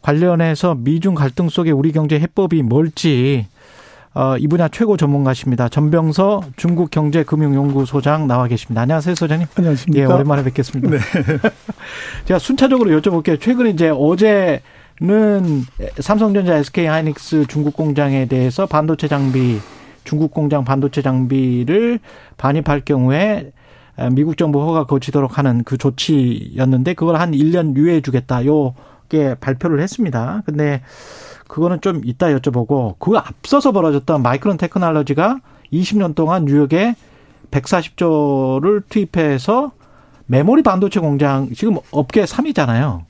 관련해서 미중 갈등 속에 우리 경제 해법이 뭘지 어, 이 분야 최고 전문가십니다. 전병서 중국경제금융연구소장 나와 계십니다. 안녕하세요, 소장님. 안녕하십니까. 예, 오랜만에 뵙겠습니다. 네. 제가 순차적으로 여쭤볼게요. 최근에 이제 어제 는 삼성전자 SK 하이닉스 중국 공장에 대해서 반도체 장비, 중국 공장 반도체 장비를 반입할 경우에 미국 정부 허가 거치도록 하는 그 조치였는데 그걸 한 1년 유예해 주겠다. 요게 발표를 했습니다. 근데 그거는 좀 이따 여쭤보고 그 앞서서 벌어졌던 마이크론 테크놀로지가 20년 동안 뉴욕에 140조를 투입해서 메모리 반도체 공장 지금 업계 3위잖아요.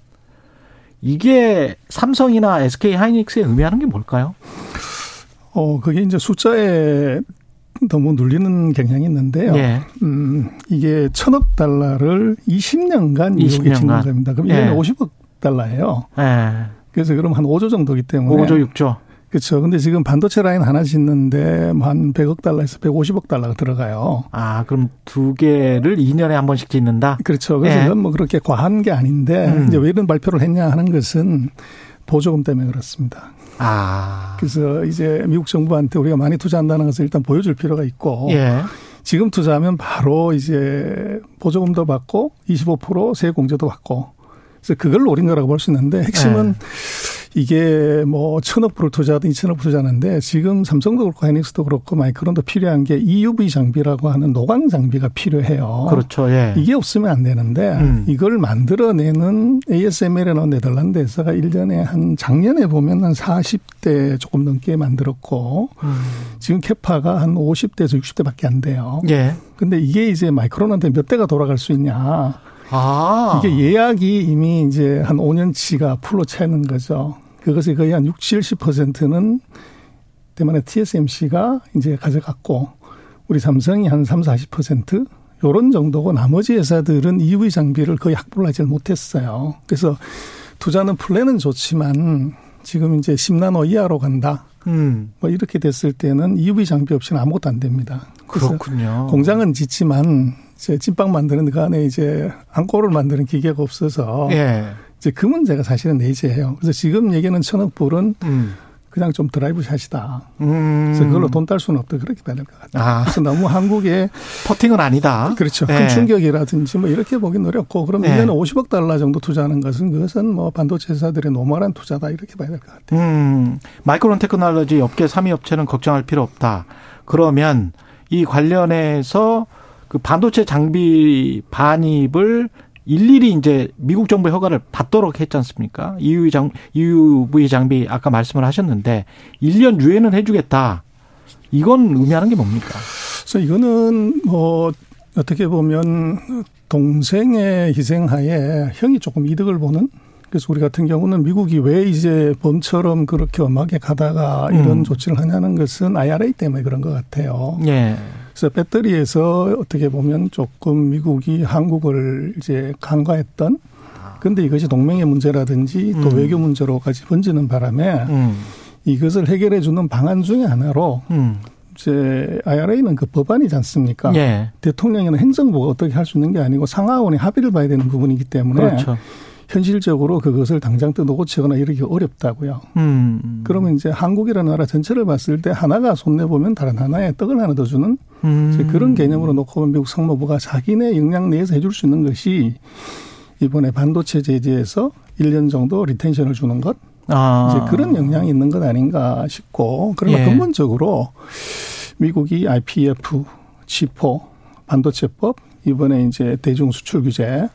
이게 삼성이나 SK 하이닉스에 의미하는 게 뭘까요? 어, 그게 이제 숫자에 너무 눌리는 경향이 있는데요. 예. 음, 이게 천억 달러를 20년간 뉴욕에 짓는 겁니다. 그럼 예. 1년에 50억 달러예요. 예. 그래서 그럼 한 5조 정도기 때문에 5조 6조. 그렇죠. 근데 지금 반도체 라인 하나 짓는데 한 100억 달러에서 150억 달러가 들어가요. 아, 그럼 두 개를 2년에 한 번씩 짓는다? 그렇죠. 그래서 예. 이건 뭐 그렇게 과한 게 아닌데 음. 이제 왜 이런 발표를 했냐 하는 것은 보조금 때문에 그렇습니다. 아. 그래서 이제 미국 정부한테 우리가 많이 투자한다는 것을 일단 보여줄 필요가 있고 예. 지금 투자하면 바로 이제 보조금도 받고 25% 세 공제도 받고 그래서 그걸 노린 거라고 볼 수 있는데 핵심은 네. 이게 뭐 천억 불을 투자하든 이천억 불 투자하는데 지금 삼성도 그렇고 하이닉스도 그렇고 마이크론도 필요한 게 EUV 장비라고 하는 노광 장비가 필요해요. 그렇죠. 예. 이게 없으면 안 되는데 음. 이걸 만들어내는 ASML이라는 네덜란드 회사가 1년에 한 작년에 보면 한 40대 조금 넘게 만들었고 음. 지금 캐파가 한 50대에서 60대밖에 안 돼요. 예. 근데 이게 이제 마이크론한테 몇 대가 돌아갈 수 있냐. 아. 이게 예약이 이미 이제 한 5년치가 풀로 차는 거죠. 그것이 거의 한 60, 70%는 대만의 TSMC가 이제 가져갔고 우리 삼성이 한 3, 40% 요런 정도고 나머지 회사들은 EV 장비를 거의 확보를 하지 못했어요. 그래서 투자는 플랜은 좋지만 지금 이제 10나노 이하로 간다. 음. 뭐 이렇게 됐을 때는 EUV 장비 없이는 아무것도 안 됩니다. 그렇군요. 공장은 짓지만 이제 찐빵 만드는 그 안에 이제 앙꼬를 만드는 기계가 없어서 예. 이제 그 문제가 사실은 내재해요. 그래서 지금 얘기하는 천억 불은 음. 그냥 좀 drive shot이다. 음. 그래서 그걸로 돈 딸 수는 없다. 그렇게 봐야 될것 같아요. 아. 그래서 너무 한국의 퍼팅은 아니다. 그렇죠. 네. 큰 충격이라든지 뭐 이렇게 보긴 어렵고 그럼 네. 1년에 50억 달러 정도 투자하는 것은 그것은 뭐 반도체 회사들의 normal한 투자다. 이렇게 봐야 될 것 같아요. 음. 마이크론 테크놀로지 업계 3위 업체는 걱정할 필요 없다. 그러면 이 관련해서 그 반도체 장비 반입을 일일이 이제 미국 정부의 허가를 받도록 했지 않습니까? EUV, 장, EUV 장비 아까 말씀을 하셨는데 1년 유예는 해주겠다. 이건 의미하는 게 뭡니까? 그래서 이거는 뭐 어떻게 보면 동생의 희생하에 형이 조금 이득을 보는 그래서 우리 같은 경우는 미국이 왜 이제 범처럼 그렇게 엄하게 가다가 이런 음. 조치를 하냐는 것은 IRA 때문에 그런 것 같아요. 예. 그래서 배터리에서 어떻게 보면 조금 미국이 한국을 이제 간과했던 근데 이것이 동맹의 문제라든지 또 음. 외교 문제로까지 번지는 바람에 음. 이것을 해결해 주는 방안 중의 하나로 음. 이제 IRA는 그 법안이지 않습니까? 예. 대통령이나 행정부가 어떻게 할 수 있는 게 아니고 상하원의 합의를 봐야 되는 부분이기 때문에 그렇죠. 현실적으로 그것을 당장 뜯어고치거나 이러기 어렵다고요. 음. 그러면 이제 한국이라는 나라 전체를 봤을 때 하나가 손내 보면 다른 하나에 떡을 하나 더 주는 음. 그런 개념으로 놓고 보면 미국 상무부가 자기네 역량 내에서 해줄 수 있는 것이 이번에 반도체 제재에서 1년 정도 리텐션을 주는 것. 아. 이제 그런 역량이 있는 것 아닌가 싶고 그러나 예. 근본적으로 미국이 IPF, 치포, 반도체법, 이번에 이제 대중 수출 규제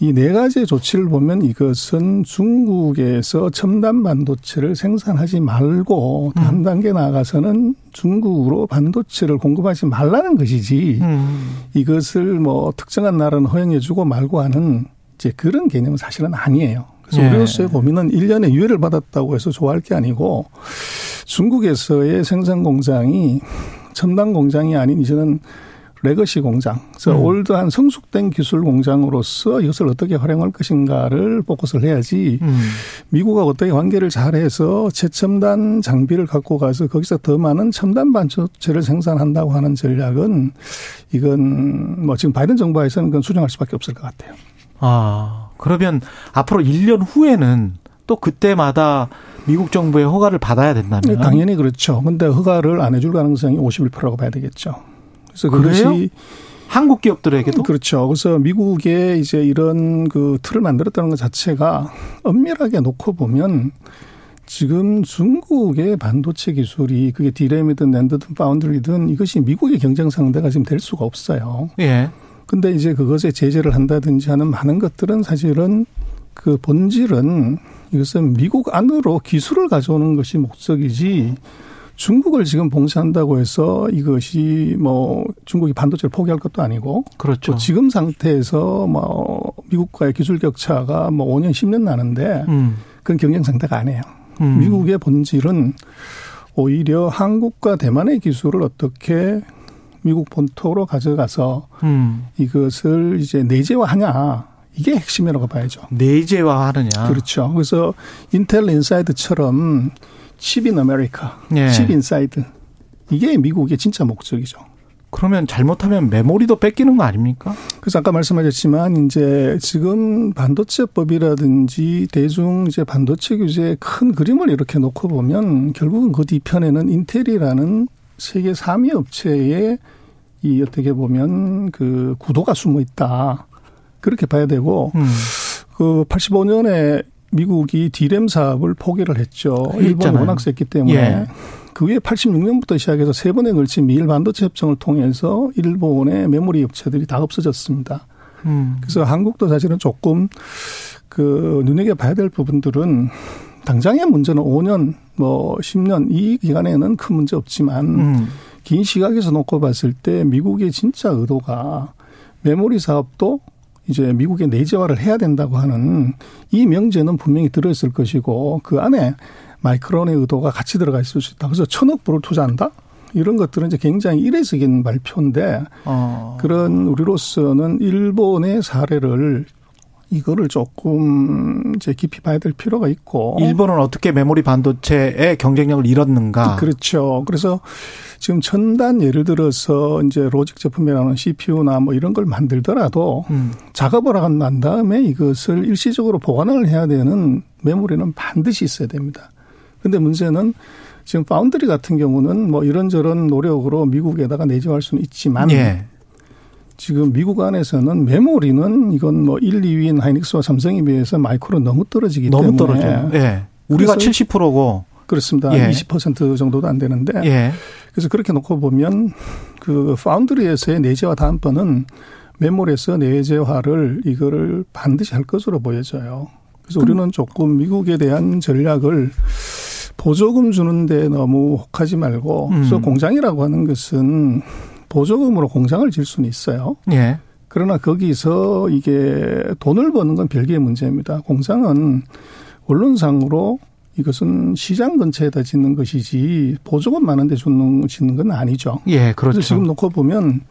이 네 가지 조치를 보면 이것은 중국에서 첨단 반도체를 생산하지 말고 음. 한 단계 나아가서는 중국으로 반도체를 공급하지 말라는 것이지 음. 이것을 뭐 특정한 나라는 허용해주고 말고 하는 이제 그런 개념은 사실은 아니에요. 그래서 예. 우리로서의 고민은 1년에 유예를 받았다고 해서 좋아할 게 아니고 중국에서의 생산 공장이 첨단 공장이 아닌 이제는 legacy 공장, 그래서 음. old한 성숙된 기술 공장으로서 이것을 어떻게 활용할 것인가를 포커스를 해야지 음. 미국과 어떻게 관계를 잘해서 최첨단 장비를 갖고 가서 거기서 더 많은 첨단 반도체를 생산한다고 하는 전략은 이건 뭐 지금 바이든 정부에서는 그건 수정할 수밖에 없을 것 같아요. 아 그러면 앞으로 1년 후에는 또 그때마다 미국 정부의 허가를 받아야 된다면 네, 당연히 그렇죠. 근데 허가를 안 해줄 가능성이 51%라고 봐야 되겠죠. 그래서 그것이 그래요? 한국 기업들에게도 그렇죠. 그래서 미국에 이제 이런 그 틀을 만들었다는 것 자체가 엄밀하게 놓고 보면 지금 중국의 반도체 기술이 그게 디램이든 랜드든 파운드리든 이것이 미국의 경쟁 상대가 지금 될 수가 없어요. 예. 근데 이제 그것에 제재를 한다든지 하는 많은 것들은 사실은 그 본질은 이것은 미국 안으로 기술을 가져오는 것이 목적이지 중국을 지금 봉쇄한다고 해서 이것이 뭐 중국이 반도체를 포기할 것도 아니고 그렇죠. 지금 상태에서 뭐 미국과의 기술 격차가 뭐 5년 10년 나는데 음. 그건 경쟁 상태가 아니에요. 음. 미국의 본질은 오히려 한국과 대만의 기술을 어떻게 미국 본토로 가져가서 음. 이것을 이제 내재화하냐 이게 핵심이라고 봐야죠. 내재화하느냐. 그렇죠. 그래서 Intel Inside처럼 chip in America, 예. chip inside. 이게 미국의 진짜 목적이죠. 그러면 잘못하면 메모리도 뺏기는 거 아닙니까? 그래서 아까 말씀하셨지만 이제 지금 반도체법이라든지 대중 이제 반도체 규제의 큰 그림을 이렇게 놓고 보면 결국은 그 뒤편에는 인텔이라는 세계 3위 업체의 이 어떻게 보면 그 구도가 숨어 있다. 그렇게 봐야 되고 음. 그 85년에 미국이 디램 사업을 포기를 했죠. 일본이 워낙 셌기 때문에. 예. 그 후에 86년부터 시작해서 세 번에 걸친 미일 반도체 협정을 통해서 일본의 메모리 업체들이 다 없어졌습니다. 음. 그래서 한국도 사실은 조금 그 눈여겨봐야 될 부분들은 당장의 문제는 5년 뭐 10년 이 기간에는 큰 문제 없지만 음. 긴 시각에서 놓고 봤을 때 미국의 진짜 의도가 메모리 사업도 이제 미국의 내재화를 해야 된다고 하는 이 명제는 분명히 들어있을 것이고 그 안에 마이크론의 의도가 같이 들어가 있을 수 있다. 그래서 천억 불을 투자한다? 이런 것들은 이제 굉장히 이례적인 발표인데 어. 그런 우리로서는 일본의 사례를 이거를 조금 이제 깊이 봐야 될 필요가 있고 일본은 어떻게 메모리 반도체의 경쟁력을 잃었는가? 그렇죠. 그래서 지금 첨단 예를 들어서 이제 로직 제품이라는 CPU나 뭐 이런 걸 만들더라도 음. 작업을 하고 난 다음에 이것을 일시적으로 보관을 해야 되는 메모리는 반드시 있어야 됩니다. 근데 문제는 지금 파운드리 같은 경우는 뭐 이런저런 노력으로 미국에다가 내재할 수는 있지만 예. 지금 미국 안에서는 메모리는 이건 뭐 1, 2위인 하이닉스와 삼성에 비해서 마이크로 너무 떨어지기 너무 때문에 너무 떨어져요. 예. 우리가 70%고 그렇습니다. 예. 20% 정도도 안 되는데 예. 그래서 그렇게 놓고 보면 그 파운드리에서의 내재화 다음번은 메모리에서 내재화를 이거를 반드시 할 것으로 보여져요. 그래서 우리는 조금 미국에 대한 전략을 보조금 주는데 너무 혹하지 말고 음. 그래서 공장이라고 하는 것은 보조금으로 공장을 질 수는 있어요. 예. 그러나 거기서 이게 돈을 버는 건 별개의 문제입니다. 공장은 언론상으로 이것은 시장 근처에다 짓는 것이지 보조금 많은데 주는 짓는 건 아니죠. 예, 그렇죠. 지금 놓고 보면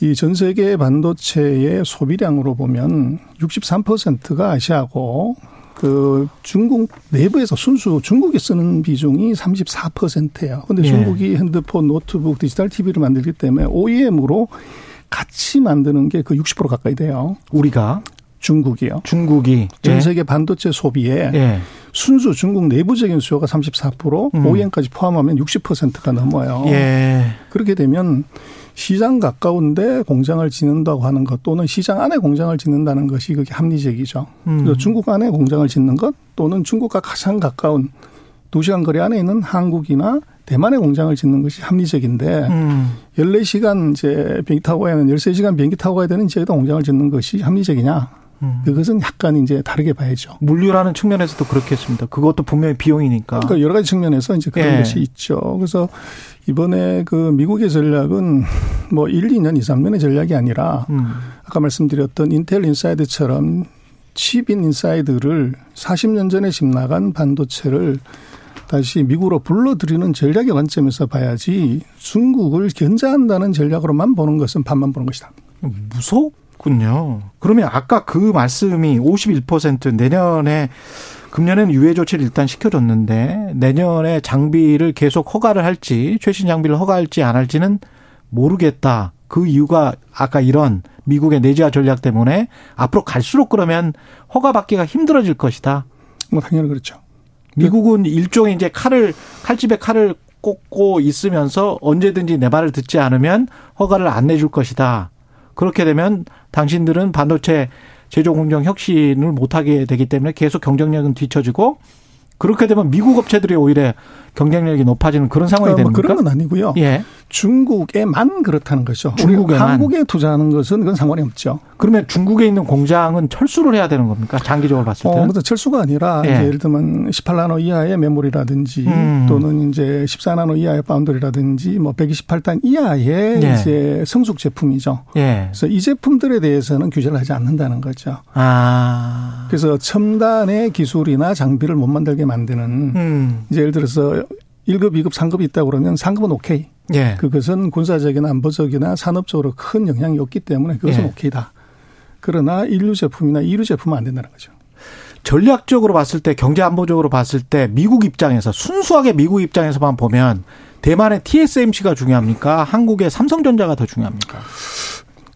이 전 세계 반도체의 소비량으로 보면 63%가 아시아고 그 중국 내부에서 순수 중국이 쓰는 비중이 34%예요. 근데 예. 중국이 핸드폰, 노트북, 디지털 TV를 만들기 때문에 OEM으로 같이 만드는 게 그 60% 가까이 돼요. 우리가 중국이요. 중국이 전 예. 세계 반도체 소비에 예. 순수 중국 내부적인 수요가 34% 음. OEM까지 포함하면 60%가 넘어요. 예. 그렇게 되면 시장 가까운데 공장을 짓는다고 하는 것 또는 시장 안에 공장을 짓는다는 것이 그게 합리적이죠. 음. 그래서 중국 안에 공장을 짓는 것 또는 중국과 가장 가까운 두 시간 거리 안에 있는 한국이나 대만의 공장을 짓는 것이 합리적인데 음. 14시간 이제 비행기 타고 가야 하는 13시간 비행기 타고 가야 되는 지역에다 공장을 짓는 것이 합리적이냐. 음. 그것은 약간 이제 다르게 봐야죠. 물류라는 측면에서도 그렇겠습니다. 그것도 분명히 비용이니까. 그러니까 여러 가지 측면에서 이제 그런 예. 것이 있죠. 그래서 이번에 그 미국의 전략은 뭐 1, 2년, 2, 3년의 전략이 아니라 음. 아까 말씀드렸던 Intel Inside처럼 chip in inside를 40년 전에 집 나간 반도체를 다시 미국으로 불러들이는 전략의 관점에서 봐야지 중국을 견제한다는 전략으로만 보는 것은 반만 보는 것이다. 무섭군요. 그러면 아까 그 말씀이 51% 내년에 금년에는 유예 조치를 일단 시켜줬는데 내년에 장비를 계속 허가를 할지 최신 장비를 허가할지 안 할지는 모르겠다. 그 이유가 아까 이런 미국의 내재화 전략 때문에 앞으로 갈수록 그러면 허가 받기가 힘들어질 것이다. 뭐 당연히 그렇죠. 미국은 일종의 이제 칼을 칼집에 칼을 꽂고 있으면서 언제든지 내 말을 듣지 않으면 허가를 안 내줄 것이다. 그렇게 되면 당신들은 반도체 제조 공정 혁신을 못하게 되기 때문에 계속 경쟁력은 뒤처지고 그렇게 되면 미국 업체들이 오히려 경쟁력이 높아지는 그런 상황이 어, 뭐 됩니까? 그런 건 아니고요. 예. 중국에만 그렇다는 거죠. 중국에만. 한국에 투자하는 것은 그건 상관이 없죠. 그러면 중국에 있는 공장은 철수를 해야 되는 겁니까? 장기적으로 봤을 때? 어, 그래서 철수가 아니라 예. 예를 들면 18나노 이하의 메모리라든지 음. 또는 이제 14나노 이하의 파운드리라든지 뭐 128단 이하의 예. 이제 성숙 제품이죠. 예. 그래서 이 제품들에 대해서는 규제를 하지 않는다는 거죠. 아. 그래서 첨단의 기술이나 장비를 못 만들게 만드는 음. 이제 예를 들어서 1급, 2급, 3급이 있다고 그러면 상급은 오케이. 예. 그것은 군사적이나 안보적이나 산업적으로 큰 영향이 없기 때문에 그것은 예. 오케이다. 그러나 인류 제품이나 이류 제품은 안 된다는 거죠. 전략적으로 봤을 때 경제 안보적으로 봤을 때 미국 입장에서 순수하게 미국 입장에서만 보면 대만의 TSMC가 중요합니까? 한국의 삼성전자가 더 중요합니까?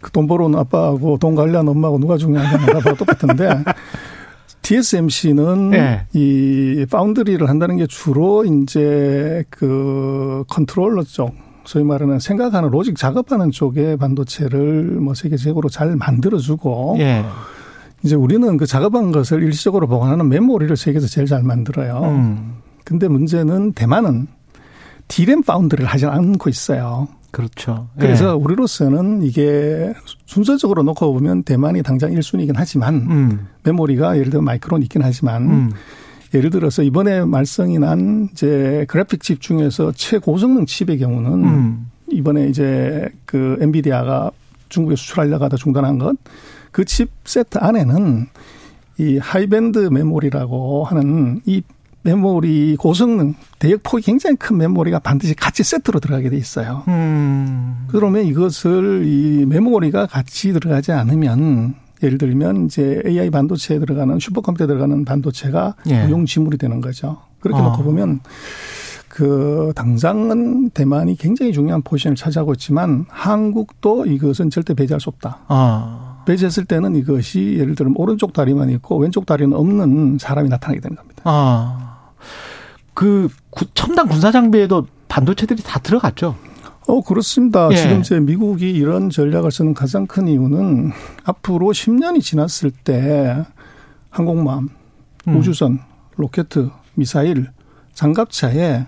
그돈 벌어온 아빠하고 돈 관리한 엄마하고 누가 중요하냐가 똑같은데 TSMC는 네. 이 foundry를 한다는 게 주로 이제 그 컨트롤러 쪽 소위 말하는 생각하는 logic 작업하는 쪽의 반도체를 뭐 세계적으로 잘 만들어주고 예. 이제 우리는 그 작업한 것을 일시적으로 보관하는 메모리를 세계에서 제일 잘 만들어요. 음. 근데 문제는 대만은 DRAM foundry를 하지 않고 있어요. 그렇죠. 그래서 예. 우리로서는 이게 순서적으로 놓고 보면 대만이 당장 1순위이긴 하지만 음. 메모리가 예를 들어 마이크론 있긴 하지만 음. 예를 들어서 이번에 말썽이 난 이제 그래픽 칩 중에서 최고성능 칩의 경우는 음. 이번에 이제 그 엔비디아가 중국에 수출하려고 하다 중단한 것 그 칩 세트 안에는 이 high band 메모리라고 하는 이 메모리 고성능 대역폭이 굉장히 큰 메모리가 반드시 같이 세트로 들어가게 돼 있어요. 음. 그러면 이것을 이 메모리가 같이 들어가지 않으면 예를 들면 이제 AI 반도체에 들어가는 슈퍼컴퓨터에 들어가는 반도체가 예. 무용지물이 되는 거죠. 그렇게 어. 놓고 보면 그 당장은 대만이 굉장히 중요한 포지션을 차지하고 있지만 한국도 이것은 절대 배제할 수 없다. 아. 배제했을 때는 이것이 예를 들면 오른쪽 다리만 있고 왼쪽 다리는 없는 사람이 나타나게 되는 겁니다. 아. 그 첨단 군사 장비에도 반도체들이 다 들어갔죠. 어, 그렇습니다. 예. 지금 제 미국이 이런 전략을 쓰는 가장 큰 이유는 앞으로 10년이 지났을 때 항공모함, 음. 우주선, 로켓, 미사일, 장갑차에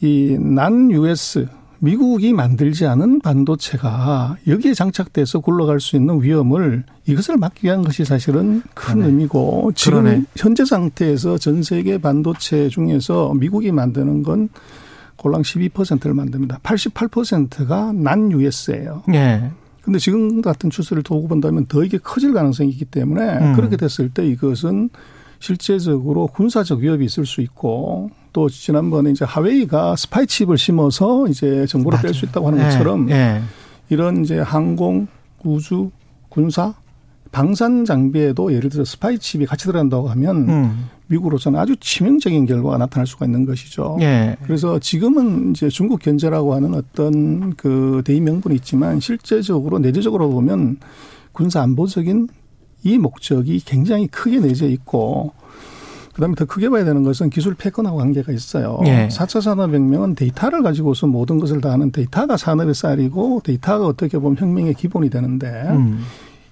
이 난 US 미국이 만들지 않은 반도체가 여기에 장착돼서 굴러갈 수 있는 위험을 이것을 막기 위한 것이 사실은 큰 그러네. 의미고 지금 그러네. 현재 상태에서 전 세계 반도체 중에서 미국이 만드는 건 꼴랑 12%를 만듭니다. 88%가 non-US예요. 예. 근데 지금 같은 추세를 두고 본다면 더 이게 커질 가능성이 있기 때문에 음. 그렇게 됐을 때 이것은 실제적으로 군사적 위협이 있을 수 있고 또 지난번에 이제 화웨이가 스파이 칩을 심어서 이제 정보를 뺄 수 있다고 하는 것처럼 예, 예. 이런 이제 항공, 우주, 군사, 방산 장비에도 예를 들어 스파이 칩이 같이 들어간다고 하면 음. 미국으로서는 아주 치명적인 결과가 나타날 수가 있는 것이죠. 예. 그래서 지금은 이제 중국 견제라고 하는 어떤 그 대의 명분이 있지만 실제적으로 내재적으로 보면 군사 안보적인 이 목적이 굉장히 크게 내재 있고 그다음에 더 크게 봐야 되는 것은 기술 패권하고 관계가 있어요. 예. 4차 산업혁명은 데이터를 가지고서 모든 것을 다 하는 데이터가 산업의 쌀이고 데이터가 어떻게 보면 혁명의 기본이 되는데 음.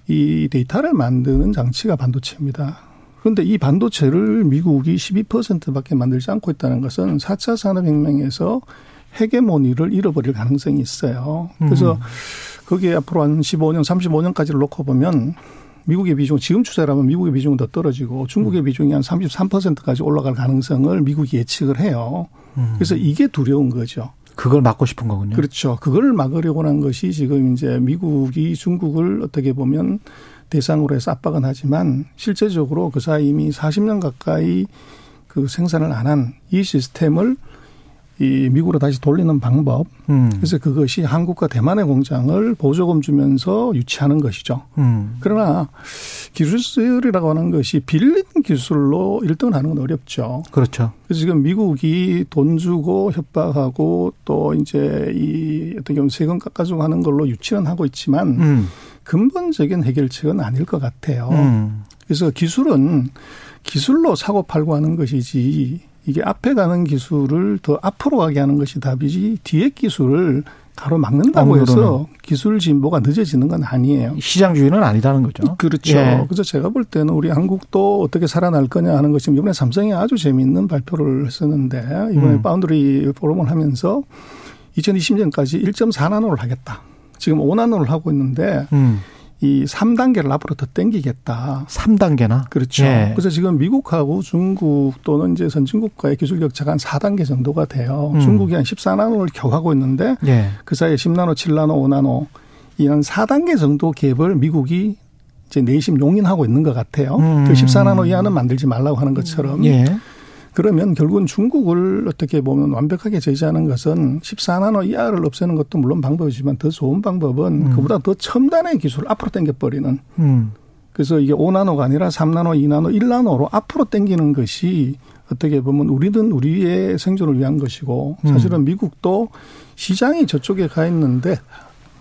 이 데이터를 만드는 장치가 반도체입니다. 그런데 이 반도체를 미국이 12%밖에 만들지 않고 있다는 것은 4차 산업혁명에서 헤게모니를 잃어버릴 가능성이 있어요. 그래서 음. 거기에 앞으로 한 15년, 35년까지를 놓고 보면 미국의 비중 지금 추세라면 미국의 비중은 더 떨어지고 중국의 음. 비중이 한 33%까지 올라갈 가능성을 미국이 예측을 해요. 음. 그래서 이게 두려운 거죠. 그걸 막고 싶은 거군요. 그렇죠. 그걸 막으려고 한 것이 지금 이제 미국이 중국을 어떻게 보면 대상으로 해서 압박은 하지만 실제적으로 그 사이 이미 40년 가까이 그 생산을 안 한 이 시스템을 이 미국으로 다시 돌리는 방법. 음. 그래서 그것이 한국과 대만의 공장을 보조금 주면서 유치하는 것이죠. 음. 그러나 기술이라고 하는 것이 빌린 기술로 1등을 하는 건 어렵죠. 그렇죠. 그래서 지금 미국이 돈 주고 협박하고 또 이제 이 어떻게 보면 세금 깎아주고 하는 걸로 유치는 하고 있지만 음. 근본적인 해결책은 아닐 것 같아요. 음. 그래서 기술은 기술로 사고 팔고 하는 것이지 이게 앞에 가는 기술을 더 앞으로 가게 하는 것이 답이지 뒤에 기술을 가로막는다고 해서 기술 진보가 늦어지는 건 아니에요. 시장주의는 아니다는 거죠. 그렇죠. 예. 그래서 제가 볼 때는 우리 한국도 어떻게 살아날 거냐 하는 것이 이번에 삼성이 아주 재미있는 발표를 했었는데 이번에 음. 바운드리 포럼을 하면서 2020년까지 1.4나노를 하겠다. 지금 5나노를 하고 있는데 음. 이 3단계를 앞으로 더 땡기겠다. 3단계나? 그렇죠. 예. 그래서 지금 미국하고 중국 또는 이제 선진국과의 기술 격차가 한 4단계 정도가 돼요. 음. 중국이 한 14나노를 겨하고 있는데 예. 그 사이에 10나노, 7나노, 5나노 이 한 4단계 정도 갭을 미국이 이제 내심 용인하고 있는 것 같아요. 음. 그 14나노 이하는 만들지 말라고 하는 것처럼. 예. 그러면 결국은 중국을 어떻게 보면 완벽하게 제재하는 것은 14나노 이하를 없애는 것도 물론 방법이지만 더 좋은 방법은 음. 그보다 더 첨단의 기술을 앞으로 당겨버리는. 음. 그래서 이게 5나노가 아니라 3나노, 2나노, 1나노로 앞으로 당기는 것이 어떻게 보면 우리는 우리의 생존을 위한 것이고 음. 사실은 미국도 시장이 저쪽에 가 있는데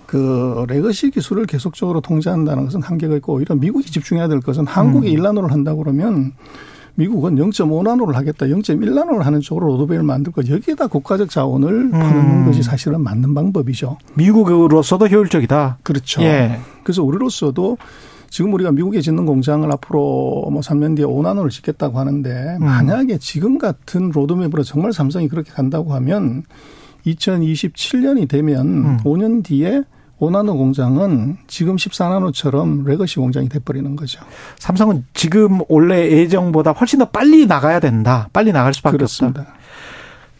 그 legacy 기술을 계속적으로 통제한다는 것은 한계가 있고 오히려 미국이 집중해야 될 것은 한국이 음. 1나노를 한다 그러면 미국은 0.5나노를 하겠다, 0.1나노를 하는 쪽으로 로드맵을 만들고 여기에다 국가적 자원을 음. 퍼는 것이 사실은 맞는 방법이죠. 미국으로서도 효율적이다. 그렇죠. 예. 그래서 우리로서도 지금 우리가 미국에 짓는 공장을 앞으로 뭐 3년 뒤에 5나노를 짓겠다고 하는데 음. 만약에 지금 같은 로드맵으로 정말 삼성이 그렇게 간다고 하면 2027년이 되면 음. 5년 뒤에 5나노 공장은 지금 14나노처럼 legacy 공장이 돼버리는 거죠. 삼성은 지금 원래 예정보다 훨씬 더 빨리 나가야 된다. 빨리 나갈 수밖에 그렇습니다. 없다.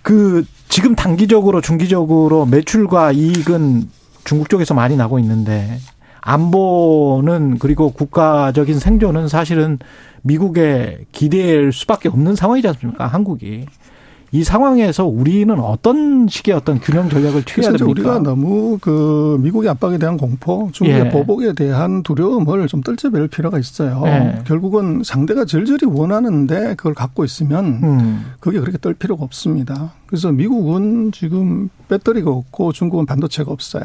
그 지금 단기적으로 중기적으로 매출과 이익은 중국 쪽에서 많이 나고 있는데 안보는 그리고 국가적인 생존은 사실은 미국에 기대할 수밖에 없는 상황이지 않습니까? 한국이. 이 상황에서 우리는 어떤 식의 어떤 균형 전략을 취해야 됩니까? 우리가 너무 그 미국의 압박에 대한 공포, 중국의 예. 보복에 대한 두려움을 좀 떨쳐낼 필요가 있어요. 예. 결국은 상대가 절절히 원하는데 그걸 갖고 있으면 음. 그게 그렇게 떨 필요가 없습니다. 그래서 미국은 지금 배터리가 없고 중국은 반도체가 없어요.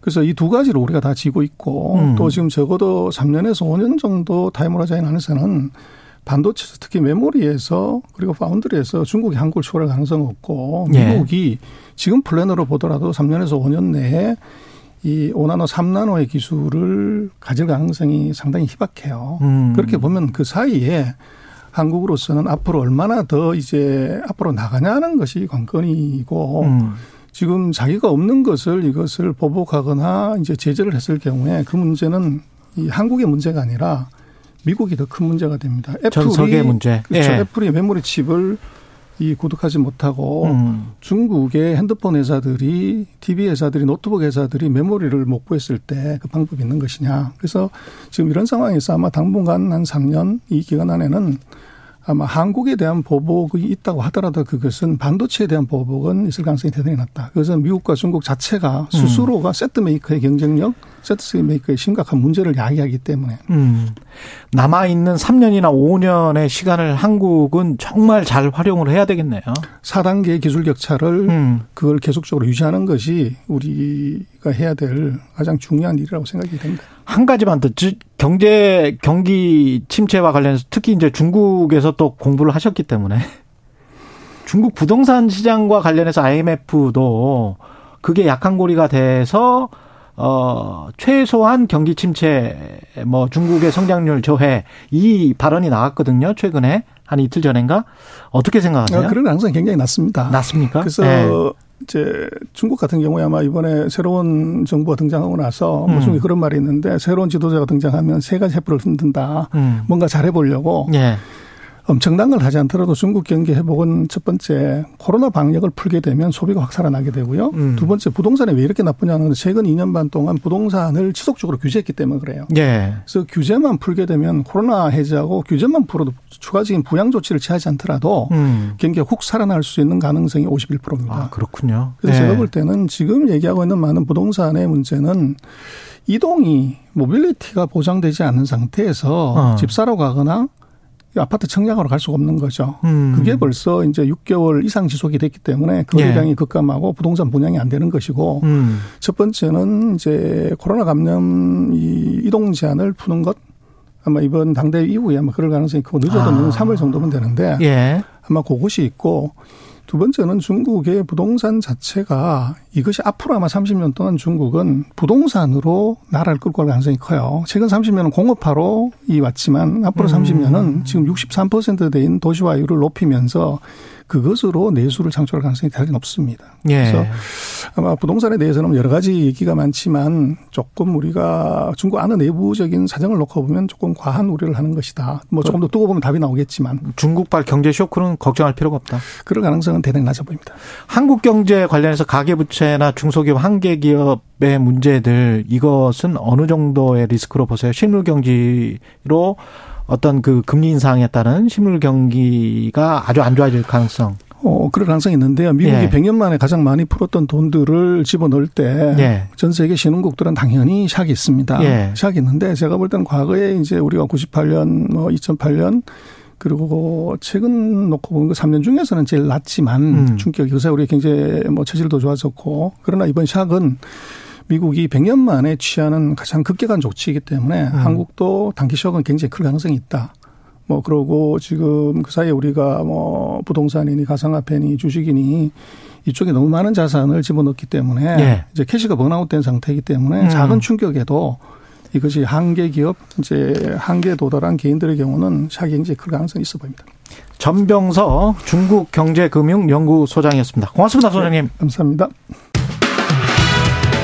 그래서 이 두 가지를 우리가 다 지고 있고 음. 또 지금 적어도 3년에서 5년 정도 타이머라자인 안에서는 반도체 특히 메모리에서 그리고 파운드리에서 중국이 한국을 초월할 가능성은 없고 예. 미국이 예. 지금 플랜으로 보더라도 3년에서 5년 내에 이 5나노, 3나노의 기술을 가질 가능성이 상당히 희박해요. 음. 그렇게 보면 그 사이에 한국으로서는 앞으로 얼마나 더 이제 앞으로 나가냐는 것이 관건이고 음. 지금 자기가 없는 것을 이것을 보복하거나 이제 제재를 했을 경우에 그 문제는 이 한국의 문제가 아니라 미국이 더 큰 문제가 됩니다. 애플이 문제. 그렇죠. 예. 애플이 메모리 칩을 이 구득하지 못하고 음. 중국의 핸드폰 회사들이 TV 회사들이 노트북 회사들이 메모리를 못 구했을 때 그 방법이 있는 것이냐. 그래서 지금 이런 상황에서 아마 당분간 한 3년 이 기간 안에는 아마 한국에 대한 보복이 있다고 하더라도 그것은 반도체에 대한 보복은 있을 가능성이 대단히 낮다. 그것은 미국과 중국 자체가 음. 스스로가 음. 세트 메이커의 경쟁력, 세트 메이커의 심각한 문제를 야기하기 때문에. 음. 남아있는 3년이나 5년의 시간을 한국은 정말 잘 활용을 해야 되겠네요. 4단계 기술 격차를 음. 그걸 계속적으로 유지하는 것이 우리가 해야 될 가장 중요한 일이라고 생각이 됩니다. 한 가지만 더 경제 경기 침체와 관련해서 특히 이제 중국에서 또 공부를 하셨기 때문에 중국 부동산 시장과 관련해서 IMF도 그게 약한 고리가 돼서 어 최소한 경기 침체 뭐 중국의 성장률 저해 이 발언이 나왔거든요 최근에 한 이틀 전인가 어떻게 생각하세요? 아, 그런 가능성이 굉장히 낮습니다. 낮습니까? 그래서 네. 이제 중국 같은 경우에 아마 이번에 새로운 정부가 등장하고 나서 뭐 음. 중에 그런 말이 있는데 새로운 지도자가 등장하면 세 가지 해프를 흔든다. 음. 뭔가 잘해보려고. 예. 엄청난 걸 하지 않더라도 중국 경기 회복은 첫 번째 코로나 방역을 풀게 되면 소비가 확 살아나게 되고요. 음. 두 번째 부동산이 왜 이렇게 나쁘냐는 최근 2년 반 동안 부동산을 지속적으로 규제했기 때문에 그래요. 예. 그래서 규제만 풀게 되면 코로나 해제하고 규제만 풀어도 추가적인 부양 조치를 취하지 않더라도 음. 경기가 훅 살아날 수 있는 가능성이 51%입니다. 아, 그렇군요. 그래서 예. 제가 볼 때는 지금 얘기하고 있는 많은 부동산의 문제는 이동이 mobility가 보장되지 않는 상태에서 어. 집 사러 가거나 아파트 청약으로 갈 수가 없는 거죠. 음. 그게 벌써 이제 6개월 이상 지속이 됐기 때문에 거래량이 예. 급감하고 부동산 분양이 안 되는 것이고 음. 첫 번째는 이제 코로나 감염 이 이동 제한을 푸는 것 아마 이번 당대 이후에 아마 그럴 가능성이 크고 늦어도 아. 3월 정도면 되는데 예. 아마 그것이 있고 두 번째는 중국의 부동산 자체가 이것이 앞으로 아마 30년 동안 중국은 부동산으로 나라를 끌고 갈 가능성이 커요. 최근 30년은 공업화로 이 왔지만 앞으로 음. 30년은 지금 63%대인 도시화율을 높이면서 그것으로 내수를 창출할 가능성이 대단히 높습니다. 예. 그래서 아마 부동산에 대해서는 여러 가지 얘기가 많지만 조금 우리가 중국 안의 내부적인 사정을 놓고 보면 조금 과한 우려를 하는 것이다. 뭐 조금 더 두고 보면 답이 나오겠지만 중국발 경제 쇼크는 걱정할 필요가 없다. 그럴 가능성은 대단히 낮아 보입니다. 한국 경제 관련해서 가계부채나 중소기업 한계기업의 문제들 이것은 어느 정도의 리스크로 보세요? 실물 경기로 어떤 그 금리 인상에 따른 실물 경기가 아주 안 좋아질 가능성. 어, 그럴 가능성이 있는데요. 미국이 예. 100년 만에 가장 많이 풀었던 돈들을 집어넣을 때전 예. 세계 신흥국들은 당연히 샥이 있습니다. 예. 샥이 있는데 제가 볼 때는 과거에 이제 우리가 98년 뭐 2008년 그리고 최근 놓고 보면 그 3년 중에서는 제일 낮지만 음. 충격이 요새 우리 경제 뭐 체질도 좋아졌고 그러나 이번 샥은 미국이 100년 만에 취하는 가장 급격한 조치이기 때문에 음. 한국도 단기 쇼크는 굉장히 클 가능성이 있다. 뭐 그러고 지금 그 사이에 우리가 뭐 부동산이니 가상화폐니 주식이니 이쪽에 너무 많은 자산을 집어넣기 때문에 예. 이제 캐시가 번아웃된 상태이기 때문에 음. 작은 충격에도 이것이 한계 기업 이제 한계에 도달한 개인들의 경우는 사기행지에 클 가능성이 있어 보입니다. 전병서 중국경제금융연구소장이었습니다. 고맙습니다, 소장님. 네, 감사합니다.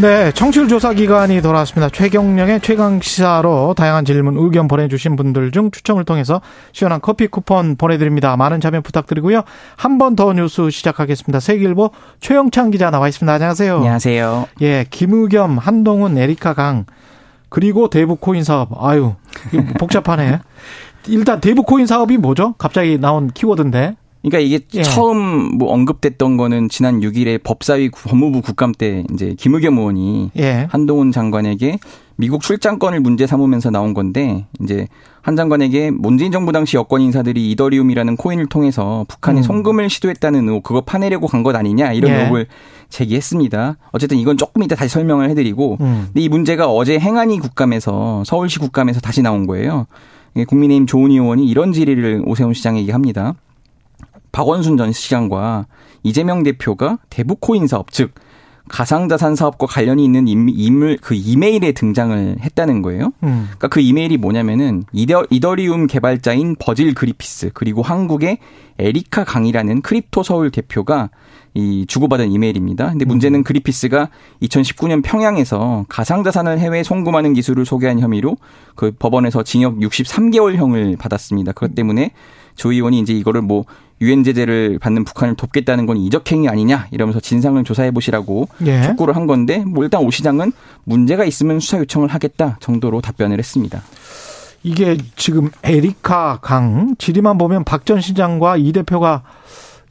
네, 청취율 조사 기간이 돌아왔습니다. 최경영의 최강 시사로 다양한 질문, 의견 보내주신 분들 중 추첨을 통해서 시원한 커피 쿠폰 보내드립니다. 많은 참여 부탁드리고요. 한 번 더 뉴스 시작하겠습니다. 세계일보 최영창 기자 나와 있습니다. 안녕하세요. 안녕하세요. 예, 김의겸, 한동훈, 에리카 강 그리고 대북 코인 사업. 아유, 복잡하네. 일단 대북 코인 사업이 뭐죠? 갑자기 나온 키워드인데. 그러니까 이게 예. 처음 뭐 언급됐던 거는 지난 6일에 법사위 법무부 국감 때 이제 김의겸 의원이 예. 한동훈 장관에게 미국 출장권을 문제 삼으면서 나온 건데 이제 한 장관에게 문재인 정부 당시 여권 인사들이 이더리움이라는 코인을 통해서 북한에 음. 송금을 시도했다는 의혹 그거 파내려고 간 것 아니냐 이런 예. 의혹을 제기했습니다. 어쨌든 이건 조금 이따 다시 설명을 해드리고 음. 근데 이 문제가 어제 행안위 국감에서 서울시 국감에서 다시 나온 거예요. 국민의힘 조은희 의원이 이런 질의를 오세훈 시장에게 합니다. 박원순 전 시장과 이재명 대표가 대북 코인 사업 즉 가상자산 사업과 관련이 있는 인물 그 이메일에 등장을 했다는 거예요. 음. 그러니까 그 이메일이 뭐냐면은 이더, 이더리움 개발자인 버질 그리피스 그리고 한국의 에리카 강이라는 크립토 서울 대표가 이 주고받은 이메일입니다. 근데 문제는 음. 그리피스가 2019년 평양에서 가상자산을 해외 송금하는 기술을 소개한 혐의로 그 법원에서 징역 63개월형을 받았습니다. 그것 때문에 조 의원이 이제 이거를 뭐 유엔 제재를 받는 북한을 돕겠다는 건 이적행위 아니냐 이러면서 진상을 조사해 보시라고 예. 촉구를 한 건데 뭐 일단 오 시장은 문제가 있으면 수사 요청을 하겠다 정도로 답변을 했습니다. 이게 지금 에리카 강 지리만 보면 박 전 시장과 이 대표가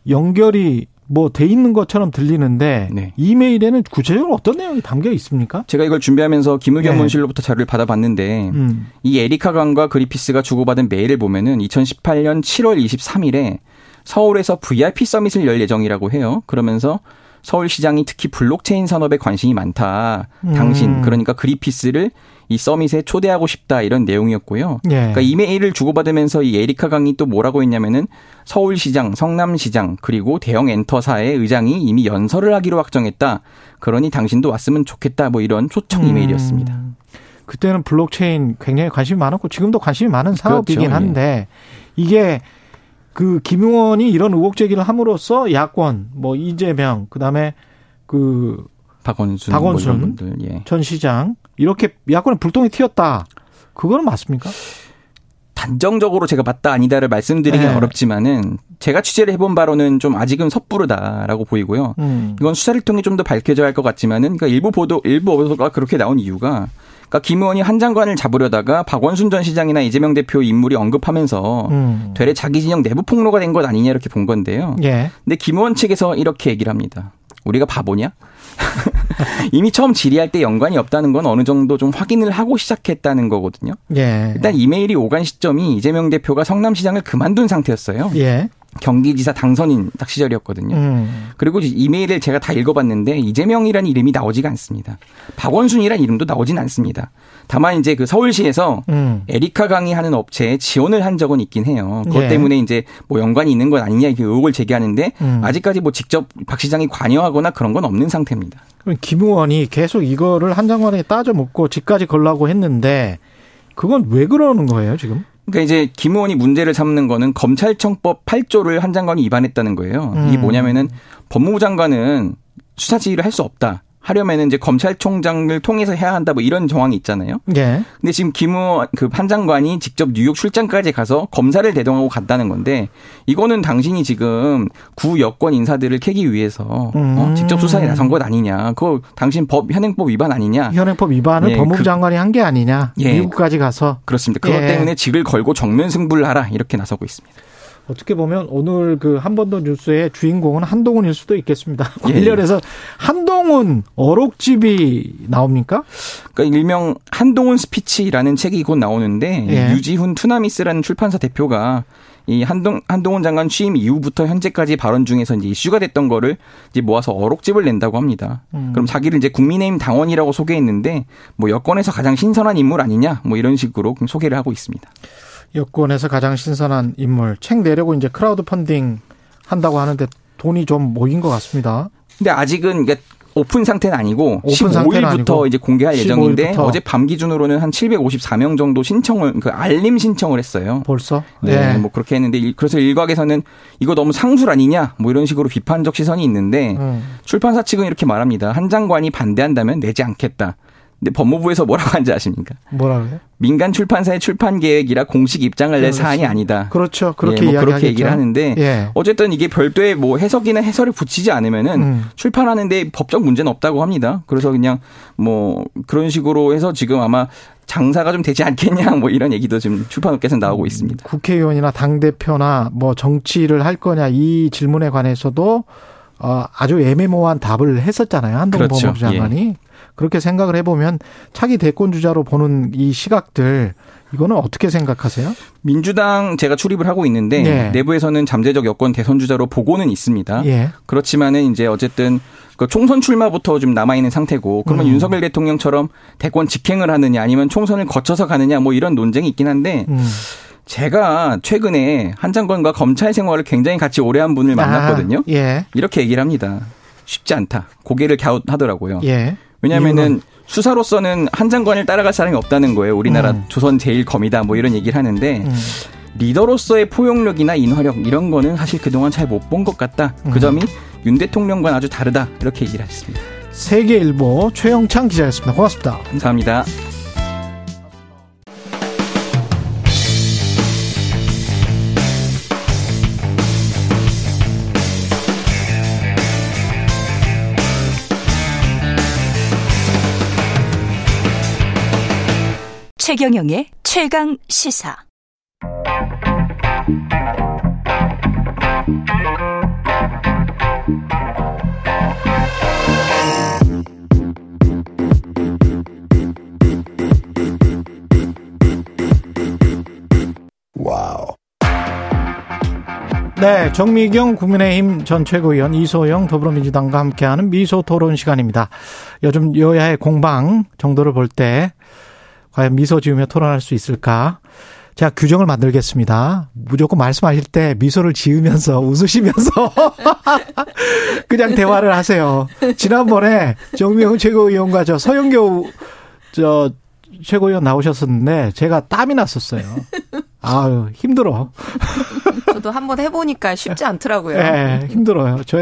연결이 뭐돼 있는 것처럼 들리는데 네. 이메일에는 구체적으로 어떤 내용이 담겨 있습니까? 제가 이걸 준비하면서 김의겸 네. 원실로부터 자료를 받아봤는데 음. 이 에리카 강과 그리피스가 주고받은 메일을 보면은 2018년 7월 23일에 서울에서 VIP 서밋을 열 예정이라고 해요. 그러면서 서울시장이 특히 블록체인 산업에 관심이 많다. 당신 음. 그러니까 그리피스를 이 summit에 초대하고 싶다 이런 내용이었고요. 예. 그러니까 이메일을 주고받으면서 이 에리카 강이 또 뭐라고 했냐면은 서울시장, 성남시장 그리고 대형 엔터사의 의장이 이미 연설을 하기로 확정했다. 그러니 당신도 왔으면 좋겠다. 뭐 이런 초청 이메일이었습니다. 음. 그때는 블록체인 굉장히 관심이 많았고 지금도 관심이 많은 사업이긴 그렇죠. 한데 예. 이게 그 김 의원이 이런 의혹 제기를 함으로써 야권 뭐 이재명 그다음에 그 박원순, 박원순 뭐 예. 전 시장 이렇게 야권에 불똥이 튀었다. 그거는 맞습니까? 단정적으로 제가 맞다 아니다를 말씀드리긴 네. 어렵지만은 제가 취재를 해본 바로는 좀 아직은 섣부르다라고 보이고요. 음. 이건 수사를 통해 좀 더 밝혀져야 할 것 같지만은 그러니까 일부 보도 일부 보도가 그렇게 나온 이유가 그러니까 김 의원이 한 장관을 잡으려다가 박원순 전 시장이나 이재명 대표 인물이 언급하면서 음. 되레 자기 진영 내부 폭로가 된 것 아니냐 이렇게 본 건데요. 예. 근데 김 의원 측에서 이렇게 얘기를 합니다. 우리가 바보냐? 이미 처음 질의할 때 연관이 없다는 건 어느 정도 좀 확인을 하고 시작했다는 거거든요. 예. 일단 이메일이 오간 시점이 이재명 대표가 성남시장을 그만둔 상태였어요. 예. 경기지사 당선인 딱 시절이었거든요. 음. 그리고 이메일을 제가 다 읽어봤는데 이재명이라는 이름이 나오지가 않습니다. 박원순이라는 이름도 나오진 않습니다. 다만 이제 그 서울시에서 음. 에리카 강의 하는 업체에 지원을 한 적은 있긴 해요. 그것 예. 때문에 이제 뭐 연관이 있는 건 아니냐 이렇게 의혹을 제기하는데 음. 아직까지 뭐 직접 박 시장이 관여하거나 그런 건 없는 상태입니다. 그럼 김 의원이 계속 이거를 한 장관에게 따져 묻고 집까지 걸라고 했는데 그건 왜 그러는 거예요 지금? 그러니까 이제 김 의원이 문제를 삼는 거는 검찰청법 8조를 한 장관이 위반했다는 거예요. 음. 이게 뭐냐면은 법무부 장관은 수사 지휘를 할 수 없다. 하려면은 이제 검찰총장을 통해서 해야 한다 뭐 이런 정황이 있잖아요. 예. 근데 지금 김우 그 판 장관이 직접 뉴욕 출장까지 가서 검사를 대동하고 갔다는 건데 이거는 당신이 지금 구 여권 인사들을 캐기 위해서 어, 음. 어, 직접 수사에 나선 것 아니냐. 그거 당신 법 현행법 위반 아니냐. 현행법 위반을 예, 법무부 그, 장관이 한 게 아니냐. 예. 미국까지 가서 그렇습니다. 그것 예. 때문에 직을 걸고 정면 승부를 하라 이렇게 나서고 있습니다. 어떻게 보면 오늘 그 한 번 더 뉴스의 주인공은 한동훈일 수도 있겠습니다. 예. 관련해서 한동훈 어록집이 나옵니까? 그러니까 일명 한동훈 스피치라는 책이 곧 나오는데 예. 유지훈 투나미스라는 출판사 대표가 이 한동 한동훈 장관 취임 이후부터 현재까지 발언 중에서 이제 이슈가 됐던 거를 이제 모아서 어록집을 낸다고 합니다. 음. 그럼 자기를 이제 국민의힘 당원이라고 소개했는데 뭐 여권에서 가장 신선한 인물 아니냐 뭐 이런 식으로 소개를 하고 있습니다. 여권에서 가장 신선한 인물 책 내려고 이제 크라우드 펀딩 한다고 하는데 돈이 좀 모인 것 같습니다. 근데 아직은 이게 오픈 상태는 아니고 오픈 15일부터 아니고. 이제 공개할 15일부터. 예정인데 어제 밤 기준으로는 한 754명 정도 신청을 그 알림 신청을 했어요. 벌써? 네, 네. 뭐 그렇게 했는데 그래서 일각에서는 이거 너무 상술 아니냐 뭐 이런 식으로 비판적 시선이 있는데 음. 출판사 측은 이렇게 말합니다. 한 장관이 반대한다면 내지 않겠다. 근데 법무부에서 뭐라고 하는지 아십니까? 뭐라고요? 민간 출판사의 출판 계획이라 공식 입장을 낼 사안이 아니다. 그렇죠. 그렇게 예, 뭐 그렇게 얘기를 하는데 예. 어쨌든 이게 별도의 뭐 해석이나 해설을 붙이지 않으면은 음. 출판하는데 법적 문제는 없다고 합니다. 그래서 그냥 뭐 그런 식으로 해서 지금 아마 장사가 좀 되지 않겠냐 뭐 이런 얘기도 지금 출판업계에서 나오고 있습니다. 국회의원이나 당 대표나 뭐 정치를 할 거냐 이 질문에 관해서도 어, 아주 애매모호한 답을 했었잖아요. 한동훈 그렇죠. 법무부 장관이. 예. 그렇게 생각을 해보면 차기 대권 주자로 보는 이 시각들 이거는 어떻게 생각하세요? 민주당 제가 출입을 하고 있는데 예. 내부에서는 잠재적 여권 대선 주자로 보고는 있습니다. 예. 그렇지만은 이제 어쨌든 그 총선 출마부터 좀 남아 있는 상태고 그러면 음. 윤석열 대통령처럼 대권 직행을 하느냐 아니면 총선을 거쳐서 가느냐 뭐 이런 논쟁이 있긴 한데 음. 제가 최근에 한 장관과 검찰 생활을 굉장히 같이 오래 한 분을 아, 만났거든요. 아, 예. 이렇게 얘기를 합니다. 쉽지 않다. 고개를 갸웃하더라고요. 예. 왜냐면은 수사로서는 한 장관을 따라갈 사람이 없다는 거예요. 우리나라 음. 조선 제일 검이다 뭐 이런 얘기를 하는데 음. 리더로서의 포용력이나 인화력 이런 거는 사실 그동안 잘 못 본 것 같다. 그 음. 점이 윤 대통령과는 아주 다르다. 이렇게 얘기를 했습니다. 세계일보 최영창 기자였습니다. 고맙습니다. 감사합니다. 최경영의 최강 시사. 와우. 네, 정미경 국민의힘 전 최고위원 이소영 더불어민주당과 함께하는 미소 토론 시간입니다. 요즘 여야의 공방 정도를 볼때 과연 미소 지으며 토론할 수 있을까? 제가 규정을 만들겠습니다. 무조건 말씀하실 때 미소를 지으면서 웃으시면서 그냥 대화를 하세요. 지난번에 정미영 최고위원과 저 서영교 저 최고위원 나오셨었는데 제가 땀이 났었어요. 아유 힘들어. 저도 한번 해보니까 쉽지 않더라고요. 예, 힘들어요. 저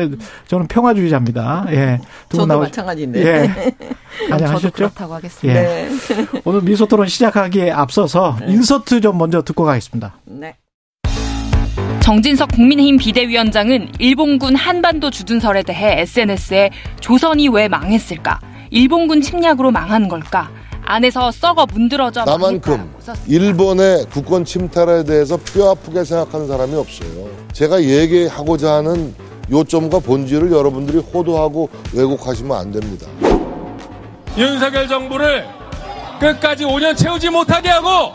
저는 평화주의자입니다. 예, 저도 나오... 마찬가지인데. 예, 안녕하셨죠? 그렇다고 하겠습니다. 예. 네. 오늘 미소토론 시작하기에 앞서서 네. 인서트 좀 먼저 듣고 가겠습니다. 네. 정진석 국민의힘 비대위원장은 일본군 한반도 주둔설에 대해 SNS에 조선이 왜 망했을까? 일본군 침략으로 망한 걸까? 안에서 썩어 문드러져 나만큼 일본의 국권 침탈에 대해서 뼈 아프게 생각하는 사람이 없어요. 제가 얘기하고자 하는 요점과 본질을 여러분들이 호도하고 왜곡하시면 안 됩니다. 윤석열 정부를 끝까지 5년 채우지 못하게 하고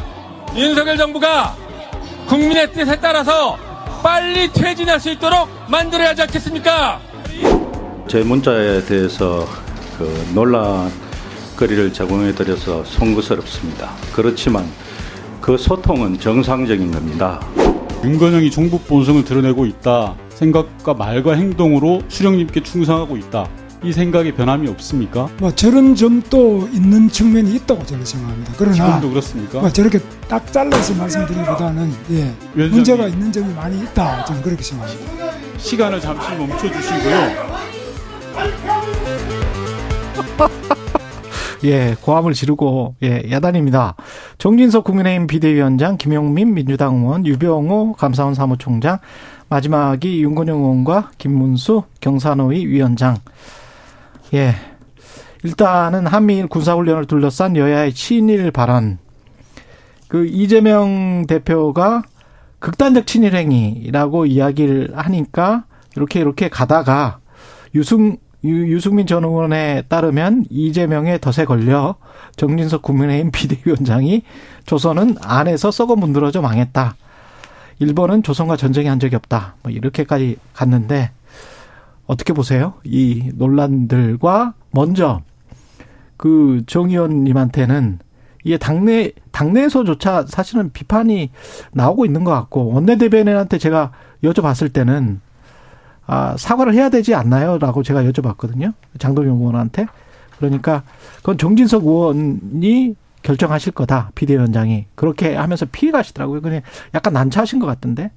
윤석열 정부가 국민의 뜻에 따라서 빨리 퇴진할 수 있도록 만들어야 하지 않겠습니까? 제 문자에 대해서 그 논란 거리를 제공해 드려서 송구스럽습니다. 그렇지만 그 소통은 정상적인 겁니다. 윤건영이 정부 본성을 드러내고 있다. 생각과 말과 행동으로 수령님께 충성하고 있다. 이 생각에 변함이 없습니까? 뭐 저런 점도 있는 측면이 있다고 저는 생각합니다. 그러나 지금도 그렇습니까? 뭐 저렇게 딱 잘라서 말씀드리기보다는 예, 문제가 있는 점이 많이 있다. 저는 그렇게 생각합니다. 시간을 잠시 멈춰 주시고요. 예, 고함을 지르고, 예, 야단입니다. 정진석 국민의힘 비대위원장, 김용민 민주당 의원, 유병호 감사원 사무총장, 마지막이 윤건영 의원과 김문수 경산호위 위원장. 예. 일단은 한미일 군사훈련을 둘러싼 여야의 친일 발언. 그 이재명 대표가 극단적 친일 행위라고 이야기를 하니까 이렇게 이렇게 가다가 유승 유, 승민 전 의원에 따르면 이재명의 덫에 걸려 정진석 국민의힘 비대위원장이 조선은 안에서 썩어 문드러져 망했다. 일본은 조선과 전쟁이 한 적이 없다. 뭐 이렇게까지 갔는데 어떻게 보세요? 이 논란들과 먼저 그 정 의원님한테는 이게 당내 당내에서조차 사실은 비판이 나오고 있는 것 같고 원내대변인한테 제가 여쭤봤을 때는 아, 사과를 해야 되지 않나요?라고 제가 여쭤봤거든요. 장동영 의원한테. 그러니까 그건 정진석 의원이 결정하실 거다. 비대위원장이 그렇게 하면서 피해 가시더라고요. 그냥 약간 난처하신 것 같던데.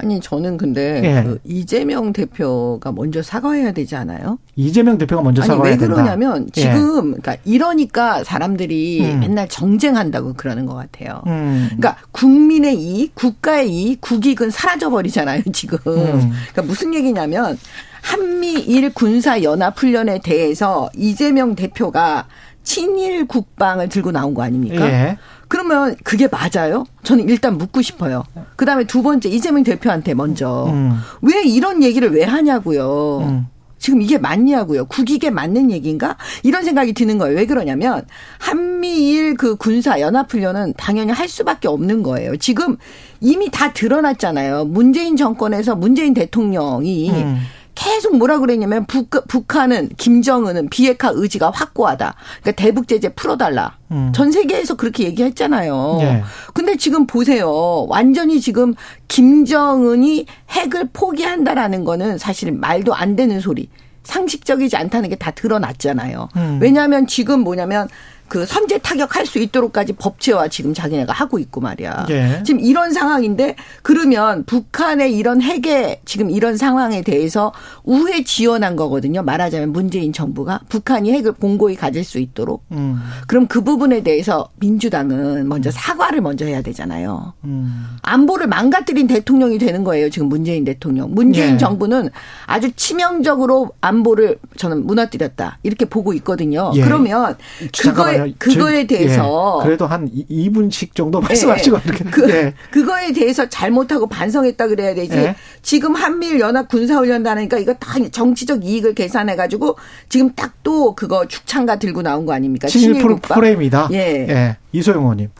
아니 저는 근데 예. 그 이재명 대표가 먼저 사과해야 되지 않아요? 이재명 대표가 먼저 아니, 사과해야 된다. 왜 그러냐면 된다. 지금 예. 그러니까 이러니까 사람들이 음. 맨날 정쟁한다고 그러는 것 같아요. 음. 그러니까 국민의 이익, 국가의 이익, 국익은 사라져 버리잖아요 지금. 음. 그러니까 무슨 얘기냐면 한미일 군사 연합 훈련에 대해서 이재명 대표가 친일 국방을 들고 나온 거 아닙니까? 예. 그러면 그게 맞아요? 저는 일단 묻고 싶어요. 그 다음에 두 번째 이재명 대표한테 먼저 음. 왜 이런 얘기를 왜 하냐고요. 음. 지금 이게 맞냐고요. 국익에 맞는 얘기인가? 이런 생각이 드는 거예요. 왜 그러냐면 한미일 그 군사 연합 훈련은 당연히 할 수밖에 없는 거예요. 지금 이미 다 드러났잖아요. 문재인 정권에서 문재인 대통령이 음. 계속 뭐라 그랬냐면 북, 북한은 김정은은 비핵화 의지가 확고하다. 그러니까 대북 제재 풀어달라. 음. 전 세계에서 그렇게 얘기했잖아요. 예. 근데 지금 보세요. 완전히 지금 김정은이 핵을 포기한다라는 거는 사실 말도 안 되는 소리. 상식적이지 않다는 게 다 드러났잖아요. 음. 왜냐하면 지금 뭐냐면 그 선제 타격할 수 있도록까지 법제화 지금 자기네가 하고 있고 말이야. 예. 지금 이런 상황인데 그러면 북한의 이런 핵의 지금 이런 상황에 대해서 우회 지원한 거거든요. 말하자면 문재인 정부가 북한이 핵을 공고히 가질 수 있도록. 음. 그럼 그 부분에 대해서 민주당은 먼저 사과를 먼저 해야 되잖아요. 음. 안보를 망가뜨린 대통령이 되는 거예요. 지금 문재인 대통령. 문재인 예. 정부는 아주 치명적으로 안보를 저는 무너뜨렸다. 이렇게 보고 있거든요. 예. 그러면 그거에 그거에 대해서 예, 그래도 한 2분씩 정도 말씀하시고 예, 이렇게 그, 예. 그거에 대해서 잘못하고 반성했다 그래야 되지. 예. 지금 한미일 연합 군사 훈련단하니까 이거 다 정치적 이익을 계산해 가지고 지금 딱 또 그거 축창가 들고 나온 거 아닙니까? 친일 프레임이다. 예. 예. 이소영 의원님.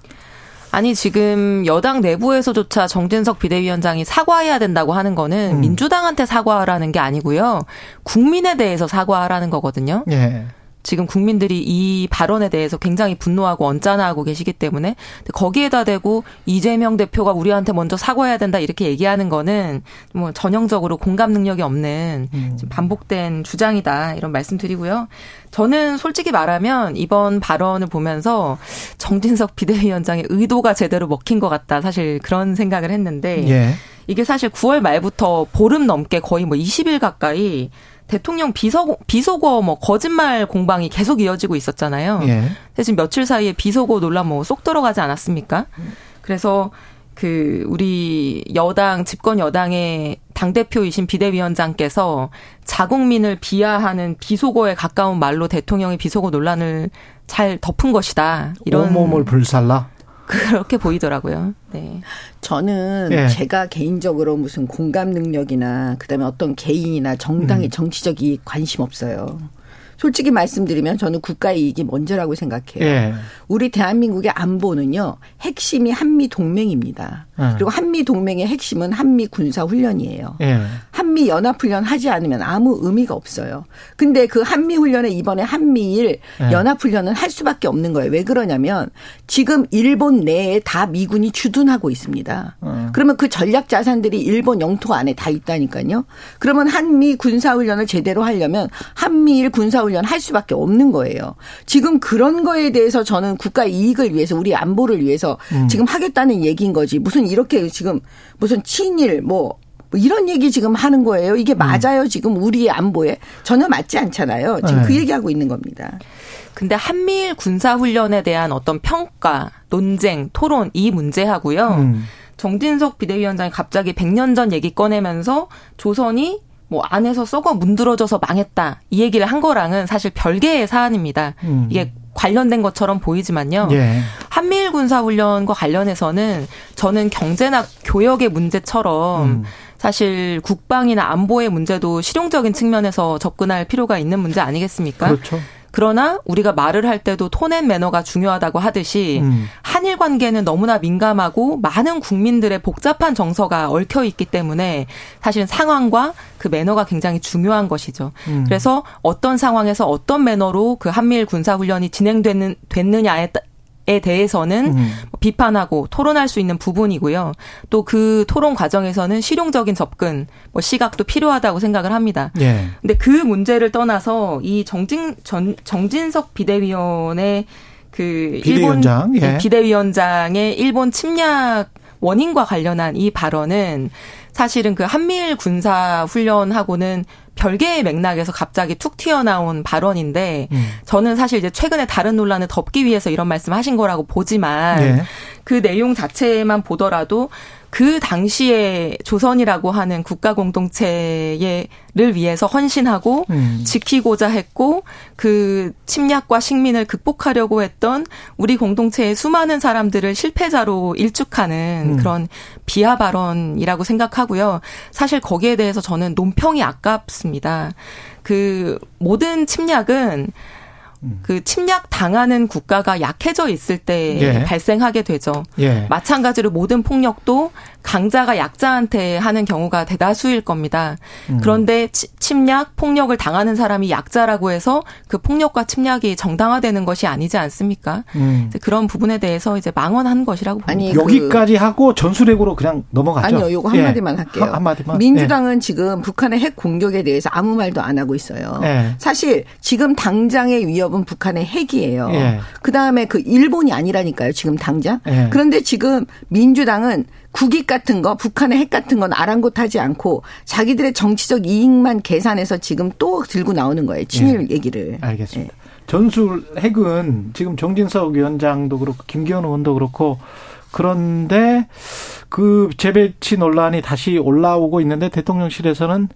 아니 지금 여당 내부에서조차 정진석 비대위원장이 사과해야 된다고 하는 거는 음. 민주당한테 사과하라는 게 아니고요. 국민에 대해서 사과하라는 거거든요. 예. 지금 국민들이 이 발언에 대해서 굉장히 분노하고 언짢아하고 계시기 때문에 거기에다 대고 이재명 대표가 우리한테 먼저 사과해야 된다 이렇게 얘기하는 거는 뭐 전형적으로 공감 능력이 없는 음. 반복된 주장이다 이런 말씀드리고요. 저는 솔직히 말하면 이번 발언을 보면서 정진석 비대위원장의 의도가 제대로 먹힌 것 같다 사실 그런 생각을 했는데 예. 이게 사실 9월 말부터 보름 넘게 거의 뭐 20일 가까이 대통령 비서 비속어 뭐 거짓말 공방이 계속 이어지고 있었잖아요. 예. 지금 며칠 사이에 비속어 논란 뭐 쏙 들어가지 않았습니까? 그래서 그 우리 여당 집권 여당의 당 대표이신 비대위원장께서 자국민을 비하하는 비속어에 가까운 말로 대통령의 비속어 논란을 잘 덮은 것이다. 이런 온몸을 불살라. 그렇게 보이더라고요. 네. 저는 예. 제가 개인적으로 무슨 공감 능력이나 그다음에 어떤 개인이나 정당의 음. 정치적 이익 관심 없어요. 솔직히 말씀드리면 저는 국가의 이익이 먼저라고 생각해요. 예. 우리 대한민국의 안보는요. 핵심이 한미 동맹입니다. 예. 그리고 한미 동맹의 핵심은 한미 군사 훈련이에요. 예. 한미 연합 훈련 하지 않으면 아무 의미가 없어요. 근데 그 한미 훈련에 이번에 한미일 예. 연합 훈련은 할 수밖에 없는 거예요. 왜 그러냐면 지금 일본 내에 다 미군이 주둔하고 있습니다. 어. 그러면 그 전략 자산들이 일본 영토 안에 다 있다니까요. 그러면 한미 군사 훈련을 제대로 하려면 한미일 군사 훈련 할 수밖에 없는 거예요. 지금 그런 거에 대해서 저는 국가 이익을 위해서 우리 안보를 위해서 음. 지금 하겠다는 얘기인 거지. 무슨 이렇게 지금 무슨 친일 뭐, 뭐 이런 얘기 지금 하는 거예요. 이게 음. 맞아요. 음. 지금 우리의 안보에 전혀 맞지 않잖아요. 지금 네. 그 얘기하고 있는 겁니다. 근데 한미일 군사 훈련에 대한 어떤 평가, 논쟁, 토론 이 문제하고요. 음. 정진석 비대위원장이 갑자기 100년 전 얘기 꺼내면서 조선이 뭐 안에서 썩어 문드러져서 망했다 이 얘기를 한 거랑은 사실 별개의 사안입니다. 음. 이게 관련된 것처럼 보이지만요. 예. 군사훈련과 관련해서는 저는 경제나 교역의 문제처럼 음. 사실 국방이나 안보의 문제도 실용적인 측면에서 접근할 필요가 있는 문제 아니겠습니까? 그렇죠. 그러나 우리가 말을 할 때도 톤앤 매너가 중요하다고 하듯이 음. 한일 관계는 너무나 민감하고 많은 국민들의 복잡한 정서가 얽혀 있기 때문에 사실 상황과 그 매너가 굉장히 중요한 것이죠. 음. 그래서 어떤 상황에서 어떤 매너로 그 한미일 군사 훈련이 진행되는 됐느냐에 에 대해서는 음. 비판하고 토론할 수 있는 부분이고요. 또 그 토론 과정에서는 실용적인 접근, 뭐 시각도 필요하다고 생각을 합니다. 예. 근데 그 문제를 떠나서 이 정진 전 정진석 비대위원의 그 비대위원장, 일본 예. 비대위원장의 일본 침략 원인과 관련한 이 발언은 사실은 그 한미일 군사 훈련하고는 별개의 맥락에서 갑자기 툭 튀어나온 발언인데 음. 저는 사실 이제 최근에 다른 논란을 덮기 위해서 이런 말씀하신 거라고 보지만 네. 그 내용 자체만 보더라도 그 당시에 조선이라고 하는 국가 공동체를 위해서 헌신하고 음. 지키고자 했고 그 침략과 식민을 극복하려고 했던 우리 공동체의 수많은 사람들을 실패자로 일축하는 음. 그런 비하 발언이라고 생각하고요. 사실 거기에 대해서 저는 논평이 아깝습니다. 그 모든 침략은 음. 그 침략 당하는 국가가 약해져 있을 때 예. 발생하게 되죠. 예. 마찬가지로 모든 폭력도 강자가 약자한테 하는 경우가 대다수일 겁니다. 음. 그런데 침략, 폭력을 당하는 사람이 약자라고 해서 그 폭력과 침략이 정당화되는 것이 아니지 않습니까? 음. 그런 부분에 대해서 이제 망언한 것이라고 봅니다. 아니, 그 여기까지 그 하고 전술핵으로 그냥 넘어가죠. 아니요, 요거 한마디만 예. 할게요. 한, 마디만 민주당은 예. 지금 북한의 핵 공격에 대해서 아무 말도 안 하고 있어요. 예. 사실 지금 당장의 위협은 북한의 핵이에요. 예. 그 다음에 그 일본이 아니라니까요, 지금 당장. 예. 그런데 지금 민주당은 국익 같은 거, 북한의 핵 같은 건 아랑곳하지 않고 자기들의 정치적 이익만 계산해서 지금 또 들고 나오는 거예요. 친일 예. 얘기를. 알겠습니다. 예. 전술 핵은 지금 정진석 위원장도 그렇고 김기현 의원도 그렇고 그런데 그 재배치 논란이 다시 올라오고 있는데 대통령실에서는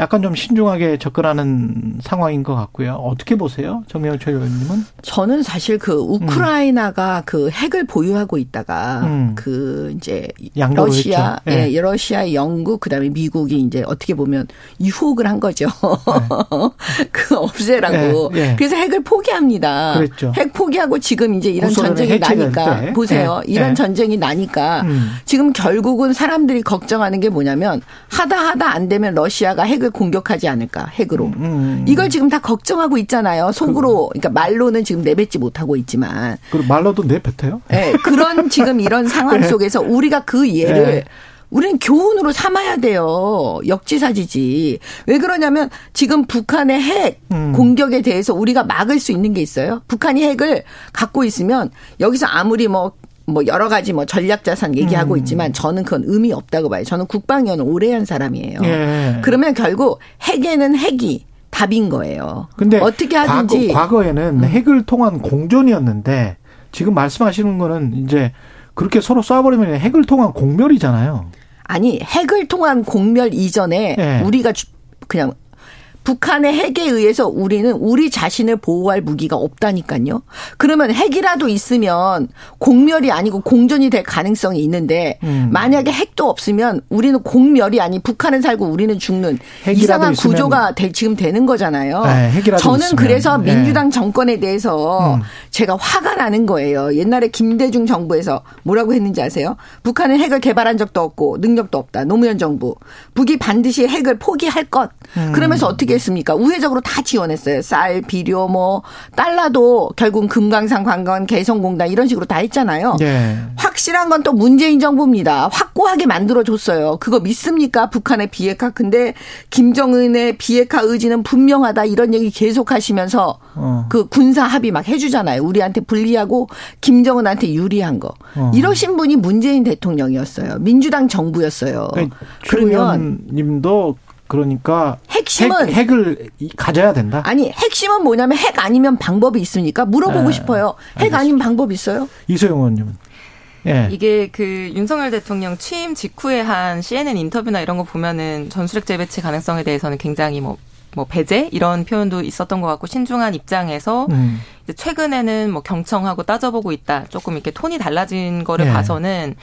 약간 좀 신중하게 접근하는 상황인 것 같고요. 어떻게 보세요, 정명훈 최의원님은? 저는 사실 그 우크라이나가 음. 그 핵을 보유하고 있다가 음. 그 이제 러시아, 예, 네. 러시아, 영국, 그다음에 미국이 이제 어떻게 보면 유혹을 한 거죠. 네. 그 없애라고. 네. 그래서 핵을 포기합니다. 그랬죠. 핵 포기하고 지금 이제 이런 전쟁이 나니까 보세요. 이런 전쟁이 나니까 음. 지금 결국은 사람들이 걱정하는 게 뭐냐면 하다 하다 안 되면 러시아가 핵 핵을 공격하지 않을까 핵으로 음, 음, 음. 이걸 지금 다 걱정하고 있잖아요 속으로 그, 러니까 말로는 지금 내뱉지 못하고 있지만 그리고 말로도 내뱉어요? 네 그런 지금 이런 상황 네. 속에서 우리가 그 예를 네. 우리는 교훈으로 삼아야 돼요. 역지사지지. 왜 그러냐면 지금 북한의 핵 음. 공격에 대해서 우리가 막을 수 있는 게 있어요. 북한이 핵을 갖고 있으면 여기서 아무리 뭐 뭐 여러 가지 뭐 전략 자산 얘기하고 음. 있지만 저는 그건 의미 없다고 봐요. 저는 국방위원을 오래 한 사람이에요. 예. 그러면 결국 핵에는 핵이 답인 거예요. 근데 어떻게 하든지 과거, 에는 음. 핵을 통한 공존이었는데 지금 말씀하시는 거는 이제 그렇게 서로 쏴버리면 핵을 통한 공멸이잖아요. 아니 핵을 통한 공멸 이전에 예. 우리가 그냥 북한의 핵에 의해서 우리는 우리 자신을 보호할 무기가 없다니까요. 그러면 핵이라도 있으면 공멸이 아니고 공전이 될 가능성이 있는데 음. 만약에 핵도 없으면 우리는 공멸이 아니 북한은 살고 우리는 죽는 이상한 구조가 될, 지금 되는 거잖아요. 네, 저는 있으면. 그래서 네. 민주당 정권에 대해서 음. 제가 화가 나는 거예요. 옛날에 김대중 정부에서 뭐라고 했는지 아세요? 북한은 핵을 개발한 적도 없고 능력도 없다. 노무현 정부. 북이 반드시 핵을 포기할 것. 음. 그러면서 어떻게 어떻습니까 우회적으로 다 지원했어요. 쌀, 비료, 뭐 달러도 결국 금강산 관광 개성공단 이런 식으로 다 했잖아요. 네. 확실한 건 또 문재인 정부입니다. 확고하게 만들어 줬어요. 그거 믿습니까? 북한의 비핵화. 근데 김정은의 비핵화 의지는 분명하다 이런 얘기 계속 하시면서 어. 그 군사 합의 막 해주잖아요. 우리한테 불리하고 김정은한테 유리한 거. 어. 이러신 분이 문재인 대통령이었어요. 민주당 정부였어요. 그러니까 그러면 님도 그러니까 핵심은 핵, 을 가져야 된다. 아니 핵심은 뭐냐면 핵 아니면 방법이 있습니까? 물어보고 네, 싶어요. 핵 알겠습니다. 아닌 방법 있어요? 이소영 의원님은. 예. 이게 그 윤석열 대통령 취임 직후에 한 CNN 인터뷰나 이런 거 보면은 전술핵 재배치 가능성에 대해서는 굉장히 뭐 뭐 배제 이런 표현도 있었던 것 같고 신중한 입장에서 음. 이제 최근에는 뭐 경청하고 따져보고 있다. 조금 이렇게 톤이 달라진 거를 네. 봐서는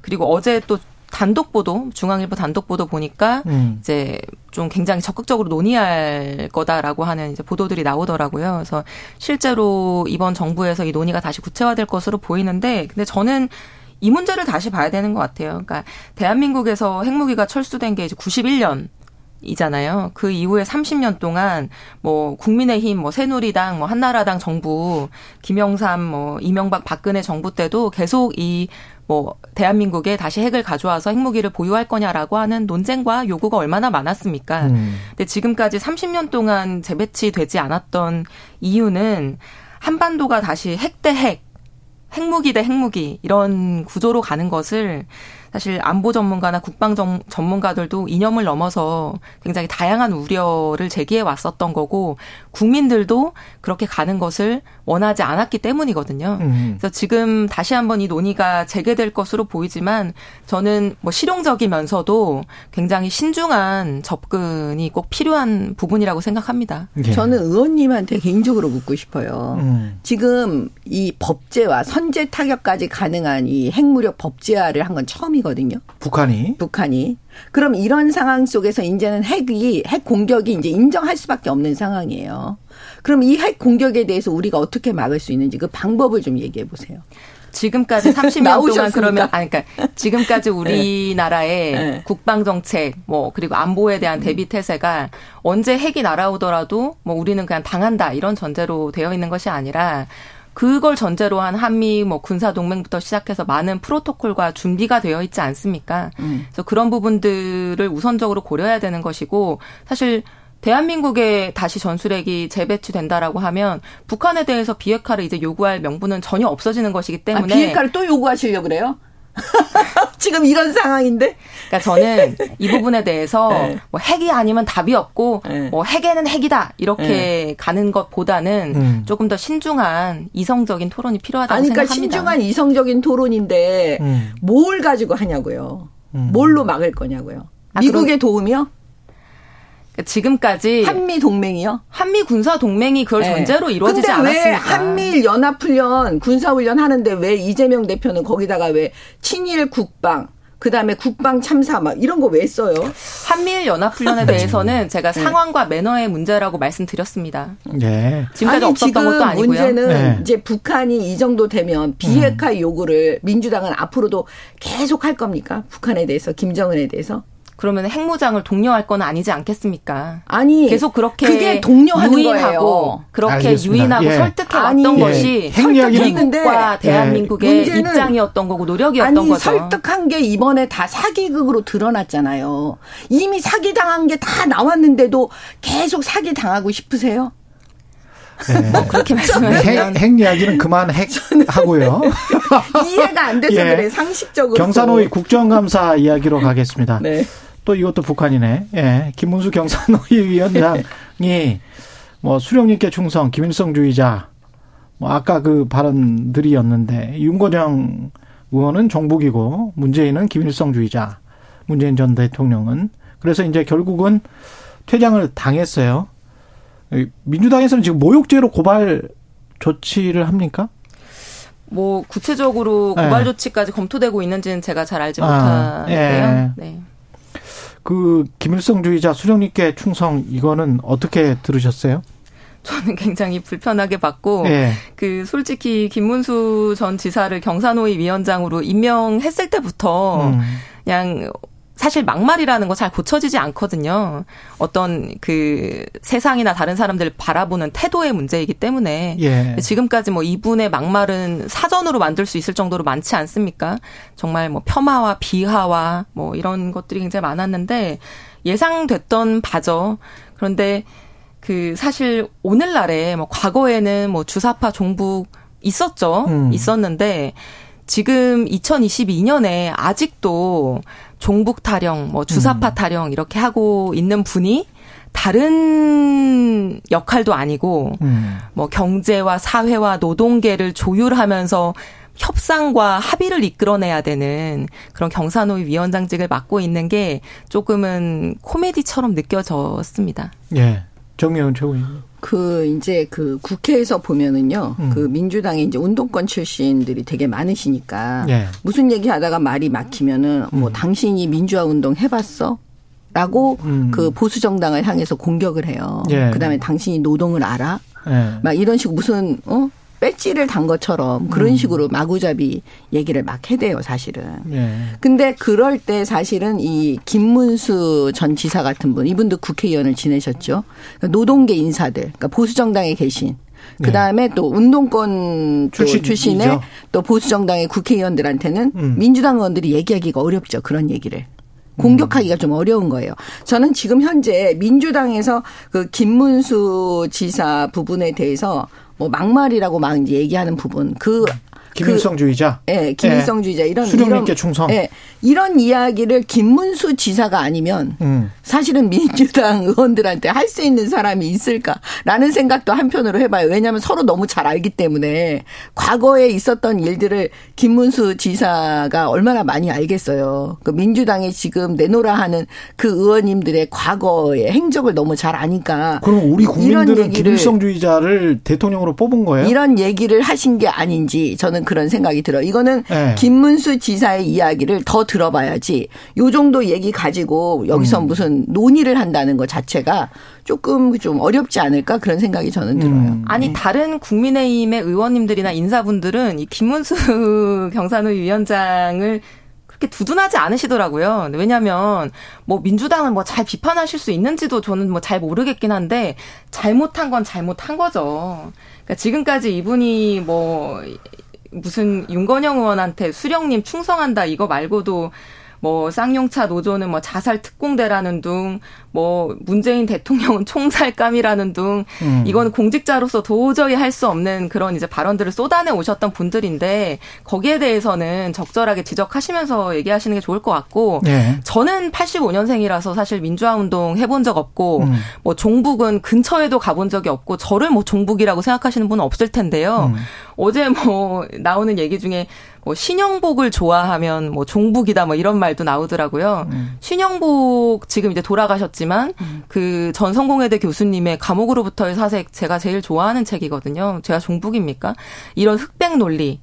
그리고 어제 또 단독 보도 중앙일보 단독 보도 보니까 음. 이제 좀 굉장히 적극적으로 논의할 거다라고 하는 이제 보도들이 나오더라고요. 그래서 실제로 이번 정부에서 이 논의가 다시 구체화될 것으로 보이는데 근데 저는 이 문제를 다시 봐야 되는 것 같아요. 그러니까 대한민국에서 핵무기가 철수된 게 이제 91년 이잖아요. 그 이후에 30년 동안 뭐 국민의힘, 뭐 새누리당, 뭐 한나라당 정부, 김영삼, 뭐 이명박, 박근혜 정부 때도 계속 이 뭐 대한민국에 다시 핵을 가져와서 핵무기를 보유할 거냐라고 하는 논쟁과 요구가 얼마나 많았습니까? 음. 근데 지금까지 30년 동안 재배치되지 않았던 이유는 한반도가 다시 핵 대 핵, 핵무기 대 핵무기 이런 구조로 가는 것을 사실 안보 전문가나 국방 전문가들도 이념을 넘어서 굉장히 다양한 우려를 제기해 왔었던 거고 국민들도 그렇게 가는 것을 원하지 않았기 때문이거든요. 음. 그래서 지금 다시 한번 이 논의가 재개될 것으로 보이지만 저는 뭐 실용적이면서도 굉장히 신중한 접근이 꼭 필요한 부분이라고 생각합니다. 예. 저는 의원님한테 개인적으로 묻고 싶어요. 음. 지금 이 법제화, 선제 타격까지 가능한 이 핵무력 법제화를 한 건 처음이거든요. 거든요. 북한이? 북한이. 그럼 이런 상황 속에서 이제는 핵이 핵 공격이 이제 인정할 수밖에 없는 상황이에요. 그럼 이 핵 공격에 대해서 우리가 어떻게 막을 수 있는지 그 방법을 좀 얘기해 보세요. 지금까지 30년 동안 그러면 아니 그러니까 지금까지 네. 우리나라의 네. 국방 정책 뭐 그리고 안보에 대한 대비 태세가 언제 핵이 날아오더라도 뭐 우리는 그냥 당한다 이런 전제로 되어 있는 것이 아니라 그걸 전제로 한 한미 뭐 군사 동맹부터 시작해서 많은 프로토콜과 준비가 되어 있지 않습니까? 음. 그래서 그런 부분들을 우선적으로 고려해야 되는 것이고 사실 대한민국에 다시 전술핵이 재배치된다라고 하면 북한에 대해서 비핵화를 이제 요구할 명분은 전혀 없어지는 것이기 아, 때문에 아, 비핵화를 또 요구하시려고 그래요? 지금 이런 상황인데. 그러니까 저는 이 부분에 대해서 네. 뭐 핵이 아니면 답이 없고 네. 뭐 핵에는 핵이다 이렇게 네. 가는 것보다는 음. 조금 더 신중한 이성적인 토론이 필요하다고 아니, 그러니까 생각합니다. 신중한 이성적인 토론인데 음. 뭘 가지고 하냐고요. 음. 뭘로 막을 거냐고요. 아, 미국의 도움이요? 그러니까 지금까지 한미 동맹이요? 한미 군사 동맹이 그걸 네. 전제로 이루어지지 근데 않았습니까? 왜 한미일 연합 훈련 군사 훈련 하는데 왜 이재명 대표는 거기다가 왜 친일 국방 그다음에 국방 참사 막 이런 거 왜 써요? 한미일 연합 훈련에 대해서는 제가 네. 상황과 매너의 문제라고 말씀드렸습니다. 네. 지금까지 아니, 없었던 지금 것도 아니고요. 문제는 네. 이제 북한이 이 정도 되면 비핵화 음. 요구를 민주당은 앞으로도 계속 할 겁니까? 북한에 대해서 김정은에 대해서? 그러면 핵무장을 독려할 건 아니지 않겠습니까? 아니 계속 그렇게 그게 독려하는 유인하고 거예요. 그렇게 알겠습니다. 유인하고 예. 설득해 왔던 것이 예. 미국과 대한민국의 예. 입장이었던 거고 노력이었던 아니, 거죠. 설득한 게 이번에 다 사기극으로 드러났잖아요. 이미 사기 당한 게 다 나왔는데도 계속 사기 당하고 싶으세요? 네. 뭐 그렇게 말씀하시면 핵, 핵 이야기는 그만 핵 하고요. 이해가 안 돼서 예. 그래 상식적으로. 경산호위 국정감사 이야기로 가겠습니다. 네. 또 이것도 북한이네. 예. 김문수 경산노위 위원장이 뭐 수령님께 충성, 김일성주의자, 뭐 아까 그 발언들이었는데 윤건영 의원은 종북이고 문재인은 김일성주의자, 문재인 전 대통령은 그래서 이제 결국은 퇴장을 당했어요. 민주당에서는 지금 모욕죄로 고발 조치를 합니까? 뭐 구체적으로 고발 네. 조치까지 검토되고 있는지는 제가 잘 알지 아, 못하고요. 예. 네. 그 김일성주의자 수령님께 충성 이거는 어떻게 들으셨어요? 저는 굉장히 불편하게 봤고 예. 그 솔직히 김문수 전 지사를 경산호위 위원장으로 임명했을 때부터 음. 그냥 사실 막말이라는 거 잘 고쳐지지 않거든요. 어떤 그 세상이나 다른 사람들 바라보는 태도의 문제이기 때문에 예. 지금까지 뭐 이분의 막말은 사전으로 만들 수 있을 정도로 많지 않습니까? 정말 뭐 폄하와 비하와 뭐 이런 것들이 굉장히 많았는데 예상됐던 바죠. 그런데 그 사실 오늘날에 뭐 과거에는 뭐 주사파 종북 있었죠. 음. 있었는데 지금 2022년에 아직도 종북 타령, 뭐 주사파 음. 타령 이렇게 하고 있는 분이 다른 역할도 아니고 음. 뭐 경제와 사회와 노동계를 조율하면서 협상과 합의를 이끌어내야 되는 그런 경산호위 위원장직을 맡고 있는 게 조금은 코미디처럼 느껴졌습니다. 예. 정의원 최고위원. 그 이제 그 국회에서 보면은요, 음. 그 민주당의 이제 운동권 출신들이 되게 많으시니까 예. 무슨 얘기하다가 말이 막히면은 뭐 음. 당신이 민주화 운동 해봤어? 라고 음. 그 보수 정당을 향해서 공격을 해요. 예. 그다음에 당신이 노동을 알아? 예. 막 이런 식으로 무슨 어 배지를 단 것처럼 그런 음. 식으로 마구잡이 얘기를 막 해대요, 사실은. 예. 근데 그럴 때 사실은 이 김문수 전 지사 같은 분, 이분도 국회의원을 지내셨죠. 그러니까 노동계 인사들, 그러니까 보수정당에 계신 그 다음에 네. 또 운동권 출신, 출신의 또 보수정당의 국회의원들한테는 음. 민주당 의원들이 얘기하기가 어렵죠. 그런 얘기를. 공격하기가 음. 좀 어려운 거예요. 저는 지금 현재 민주당에서 그 김문수 지사 부분에 대해서 뭐 막말이라고 막 얘기하는 부분 그 김일성주의자. 그, 예, 김일성주의자 이런 수령님께 충성. 예, 이런 이야기를 김문수 지사가 아니면 음. 사실은 민주당 의원들한테 할 수 있는 사람이 있을까라는 생각도 한편으로 해봐요. 왜냐하면 서로 너무 잘 알기 때문에 과거에 있었던 일들을 김문수 지사가 얼마나 많이 알겠어요. 그 민주당이 지금 내놓으라 하는 그 의원님들의 과거의 행적을 너무 잘 아니까. 그럼 우리 국민들은 김일성주의자를 대통령으로 뽑은 거예요? 이런 얘기를 하신 게 아닌지 저는 그런 생각이 들어요. 이거는 네. 김문수 지사의 이야기를 더 들어봐야지 요 정도 얘기 가지고 여기서 음. 무슨 논의를 한다는 것 자체가 조금 좀 어렵지 않을까 그런 생각이 저는 들어요. 음. 아니 다른 국민의힘의 의원님들이나 인사분들은 이 김문수 경산의 위원장을 그렇게 두둔하지 않으시더라고요. 왜냐하면 뭐 민주당은 뭐잘 비판하실 수 있는지도 저는 뭐 잘 모르겠긴 한데 잘못한 건 잘못한 거죠. 그러니까 지금까지 이분이 뭐 무슨 윤건영 의원한테 수령님 충성한다 이거 말고도 뭐 쌍용차 노조는 뭐 자살 특공대라는 둥, 뭐 문재인 대통령은 총살감이라는 둥, 음. 이건 공직자로서 도저히 할 수 없는 그런 이제 발언들을 쏟아내 오셨던 분들인데 거기에 대해서는 적절하게 지적하시면서 얘기하시는 게 좋을 것 같고 네. 저는 85년생이라서 사실 민주화 운동 해본 적 없고 음. 뭐 종북은 근처에도 가본 적이 없고 저를 뭐 종북이라고 생각하시는 분은 없을 텐데요. 음. 어제 뭐 나오는 얘기 중에 뭐 신영복을 좋아하면 뭐 종북이다 뭐 이런 말도 나오더라고요. 음. 신영복 지금 이제 돌아가셨지 만 음. 그전 성공회대 교수님의 감옥으로부터의 사색 제가 제일 좋아하는 책이거든요. 제가 종북입니까? 이런 흑백 논리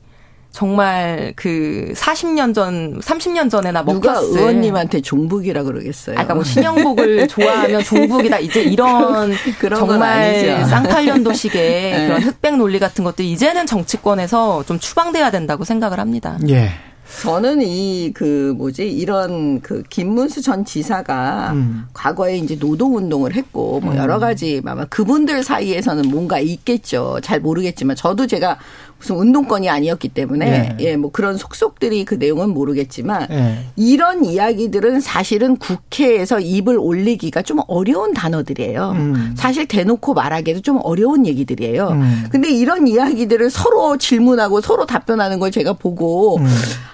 정말 그 40년 전, 30년 전에나 먹혔을 누가 의원님한테 종북이라 그러겠어요. 아까 뭐 신영복을 좋아하면 종북이다. 이제 이런 정말 쌍팔년도식의 네. 그런 흑백 논리 같은 것들 이제는 정치권에서 좀 추방돼야 된다고 생각을 합니다. 예. 저는 이 그 뭐지 이런 그 김문수 전 지사가 음. 과거에 이제 노동 운동을 했고 뭐 여러 음. 가지 아마 그분들 사이에서는 뭔가 있겠죠. 잘 모르겠지만 저도 제가 무슨 운동권이 아니었기 때문에 예, 예 뭐 그런 속속들이 그 내용은 모르겠지만 예. 이런 이야기들은 사실은 국회에서 입을 올리기가 좀 어려운 단어들이에요. 음. 사실 대놓고 말하기도 좀 어려운 얘기들이에요. 음. 근데 이런 이야기들을 서로 질문하고 서로 답변하는 걸 제가 보고 음.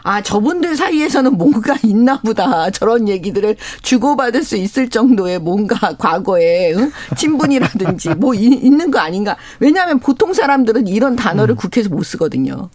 아 저분들 사이에서는 뭔가 있나 보다 저런 얘기들을 주고받을 수 있을 정도의 뭔가 과거에 응? 친분이라든지 뭐 있는 거 아닌가. 왜냐하면 보통 사람들은 이런 단어를 음. 국회에서 못 쓰거든요.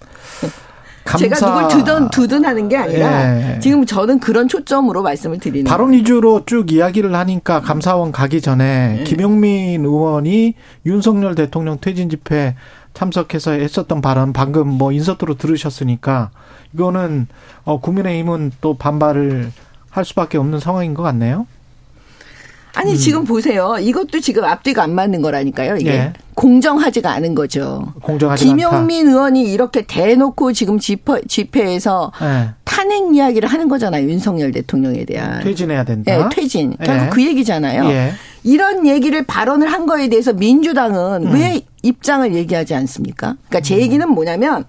감사. 제가 누굴 두둔, 두둔하는 게 아니라 예. 지금 저는 그런 초점으로 말씀을 드리는 발언 위주로 쭉 이야기를 하니까 감사원 가기 전에 예. 김용민 의원이 윤석열 대통령 퇴진 집회 참석해서 했었던 발언 방금 뭐 인서트로 들으셨으니까 이거는 어 국민의힘은 또 반발을 할 수밖에 없는 상황인 것 같네요. 아니 음. 지금 보세요. 이것도 지금 앞뒤가 안 맞는 거라니까요. 이게 네. 공정하지가 않은 거죠. 공정하지 김용민 않다. 의원이 이렇게 대놓고 지금 집회, 집회에서 네. 탄핵 이야기를 하는 거잖아요. 윤석열 대통령에 대한 퇴진해야 된다. 네, 퇴진. 결국 네. 그 얘기잖아요. 예. 이런 얘기를 발언을 한 거에 대해서 민주당은 음. 왜 입장을 얘기하지 않습니까? 그러니까 제 음. 얘기는 뭐냐면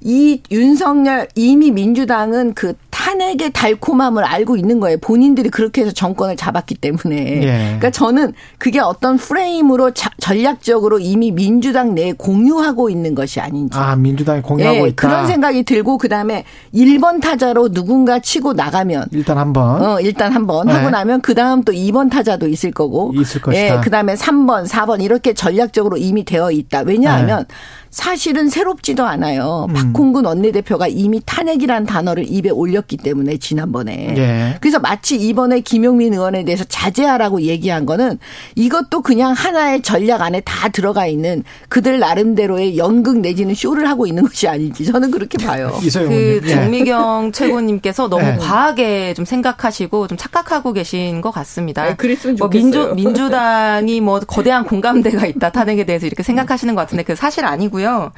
이 윤석열 이미 민주당은 그 탄핵의 달콤함을 알고 있는 거예요. 본인들이 그렇게 해서 정권을 잡았기 때문에. 예. 그러니까 저는 그게 어떤 프레임으로 자, 전략적으로 이미 민주당 내에 공유하고 있는 것이 아닌지. 아, 민주당이 공유하고 예, 있다. 그런 생각이 들고 그다음에 1번 타자로 누군가 치고 나가면 일단 한번 어, 일단 한번 네. 하고 나면 그다음 또 2번 타자도 있을 거고. 있을 것이다. 예, 그다음에 3번, 4번 이렇게 전략적으로 이미 되어 있다. 왜냐하면 네. 사실은 새롭지도 않아요. 음. 박홍근 원내대표가 이미 탄핵이라는 단어를 입에 올렸기 때문에 지난번에. 예. 그래서 마치 이번에 김용민 의원에 대해서 자제하라고 얘기한 거는 이것도 그냥 하나의 전략 안에 다 들어가 있는 그들 나름대로의 연극 내지는 쇼를 하고 있는 것이 아닌지 저는 그렇게 봐요. 그 예. 정미경 최고님께서 너무 예. 과하게 좀 생각하시고 좀 착각하고 계신 것 같습니다. 네, 그랬으면 좋겠어요. 뭐 민주 민주당이 뭐 거대한 공감대가 있다 탄핵에 대해서 이렇게 생각하시는 것 같은데 그 사실 아니고요.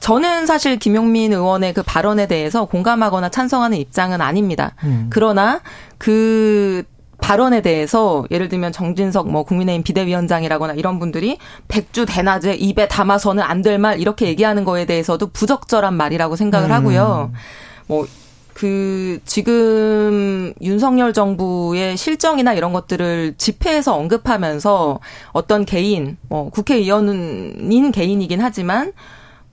저는 사실 김용민 의원의 그 발언에 대해서 공감하거나 찬성하는 입장은 아닙니다. 음. 그러나 그 발언에 대해서 예를 들면 정진석 뭐 국민의힘 비대위원장이라거나 이런 분들이 백주 대낮에 입에 담아서는 안 될 말 이렇게 얘기하는 거에 대해서도 부적절한 말이라고 생각을 음. 하고요. 뭐그 지금 윤석열 정부의 실정이나 이런 것들을 집회에서 언급하면서 어떤 개인 뭐 국회의원인 개인이긴 하지만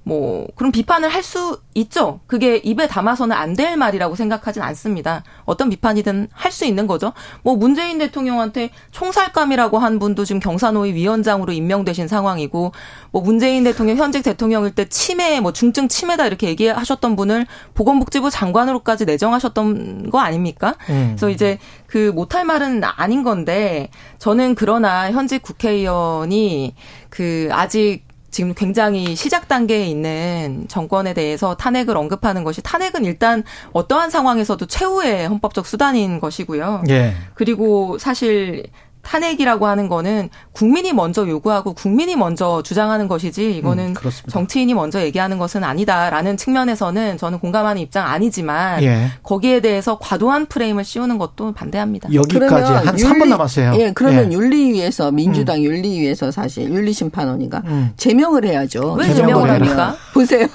뭐 그런 비판을 할 수 있죠. 그게 입에 담아서는 안 될 말이라고 생각하진 않습니다. 어떤 비판이든 할 수 있는 거죠. 뭐 문재인 대통령한테 총살감이라고 한 분도 지금 경사노위 위원장으로 임명되신 상황이고 뭐 문재인 대통령 현직 대통령일 때 치매 뭐 중증 치매다 이렇게 얘기하셨던 분을 보건복지부 장관으로까지 내정하셨던 거 아닙니까? 음. 그래서 이제 그 못할 말은 아닌 건데 저는 그러나 현직 국회의원이 그 아직 지금 굉장히 시작 단계에 있는 정권에 대해서 탄핵을 언급하는 것이 탄핵은 일단 어떠한 상황에서도 최후의 헌법적 수단인 것이고요. 예. 그리고 사실 탄핵이라고 하는 거는 국민이 먼저 요구하고 국민이 먼저 주장하는 것이지 이거는 음, 정치인이 먼저 얘기하는 것은 아니다라는 측면에서는 저는 공감하는 입장 아니지만 예. 거기에 대해서 과도한 프레임을 씌우는 것도 반대합니다. 여기까지 한 윤리, 3분 남았어요. 예, 그러면 예. 윤리위에서 민주당 음. 윤리위에서 사실 윤리심판원인가 음. 제명을 해야죠. 왜 제명을 합니까? 보세요.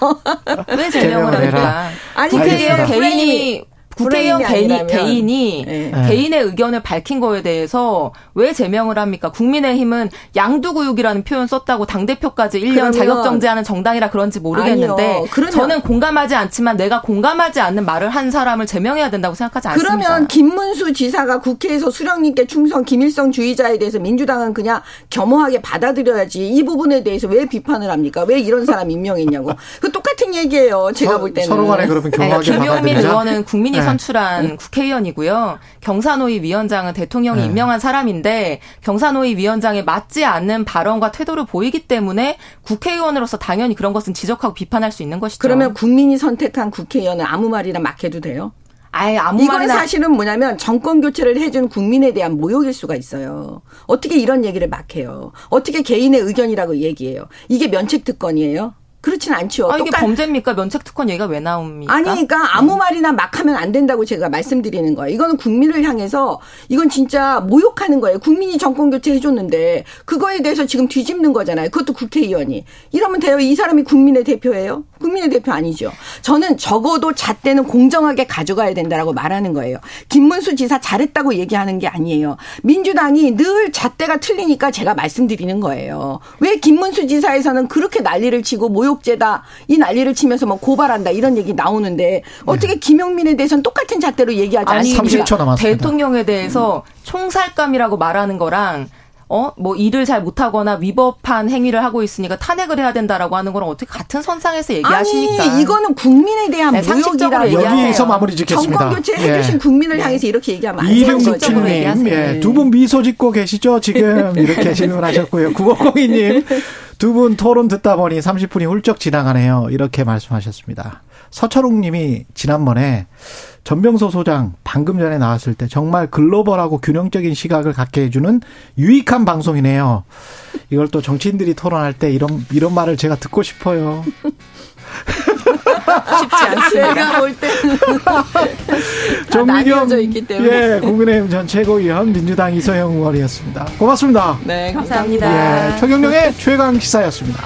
왜 제명을 합니까? 아니 그게 개인이 국회의원 개인이, 개인이 네. 개인의 의견을 밝힌 거에 대해서 왜 제명을 합니까? 국민의힘은 양두구육이라는 표현 썼다고 당 대표까지 1년 자격 정지하는 정당이라 그런지 모르겠는데 저는 공감하지 않지만 내가 공감하지 않는 말을 한 사람을 제명해야 된다고 생각하지 않습니다. 그러면 김문수 지사가 국회에서 수령님께 충성 김일성 주의자에 대해서 민주당은 그냥 겸허하게 받아들여야지 이 부분에 대해서 왜 비판을 합니까? 왜 이런 사람 임명했냐고. 그 똑같은 얘기예요. 제가 서, 볼 때는. 서로 간에 그러면 겸허하게 네, 김용민 의원은 국민이 네. 선출한 네. 국회의원이고요. 경사노위 위원장은 대통령이 네. 임명한 사람인데 경사노위 위원장에 맞지 않는 발언과 태도를 보이기 때문에 국회의원으로서 당연히 그런 것은 지적하고 비판할 수 있는 것이죠. 그러면 국민이 선택한 국회의원은 아무 말이나 막 해도 돼요? 아예 아무 이건 말이나 사실은 뭐냐면 정권 교체를 해준 국민에 대한 모욕일 수가 있어요. 어떻게 이런 얘기를 막 해요? 어떻게 개인의 의견이라고 얘기해요? 이게 면책 특권이에요? 그렇진 않죠. 아, 이게 똑같... 범죄입니까? 면책특권 얘기가 왜 나옵니까? 아니, 그러니까 아무 네. 말이나 막 하면 안 된다고 제가 말씀드리는 거예요. 이거는 국민을 향해서 이건 진짜 모욕하는 거예요. 국민이 정권 교체 해줬는데 그거에 대해서 지금 뒤집는 거잖아요. 그것도 국회의원이. 이러면 돼요. 이 사람이 국민의 대표예요? 국민의 대표 아니죠. 저는 적어도 잣대는 공정하게 가져가야 된다라고 말하는 거예요. 김문수 지사 잘했다고 얘기하는 게 아니에요. 민주당이 늘 잣대가 틀리니까 제가 말씀드리는 거예요. 왜 김문수 지사에서는 그렇게 난리를 치고 모욕 모욕죄다 이 난리를 치면서 뭐 고발한다 이런 얘기 나오는데 어떻게 네. 김용민에 대해서는 똑같은 잣대로 얘기하지 않습니까? 30초 남았습니다. 대통령에 대해서 총살감이라고 말하는 거랑 어, 뭐 일을 잘 못하거나 위법한 행위를 하고 있으니까 탄핵을 해야 된다라고 하는 거랑 어떻게 같은 선상에서 얘기하십니까? 아니, 이거는 국민에 대한 네, 모욕이라 여기에서 마무리 짓겠습니다. 정권 교체 해주신 예. 국민을 향해서 이렇게 얘기하면 안 되는 거죠. 예. 두분 미소 짓고 계시죠? 지금 이렇게 질문하셨고요. 9502님 두 분 토론 듣다 보니 30분이 훌쩍 지나가네요. 이렇게 말씀하셨습니다. 서철웅 님이 지난번에 전병서 소장 방금 전에 나왔을 때 정말 글로벌하고 균형적인 시각을 갖게 해주는 유익한 방송이네요. 이걸 또 정치인들이 토론할 때 이런 이런 말을 제가 듣고 싶어요. 쉽지 않습니다. 제가 볼 때는 정미경 있기 때문에. 예, 국민의힘 전 최고위원 민주당 이소영 의원이었습니다. 고맙습니다. 네, 감사합니다. 예, 최경령의 최강 시사였습니다.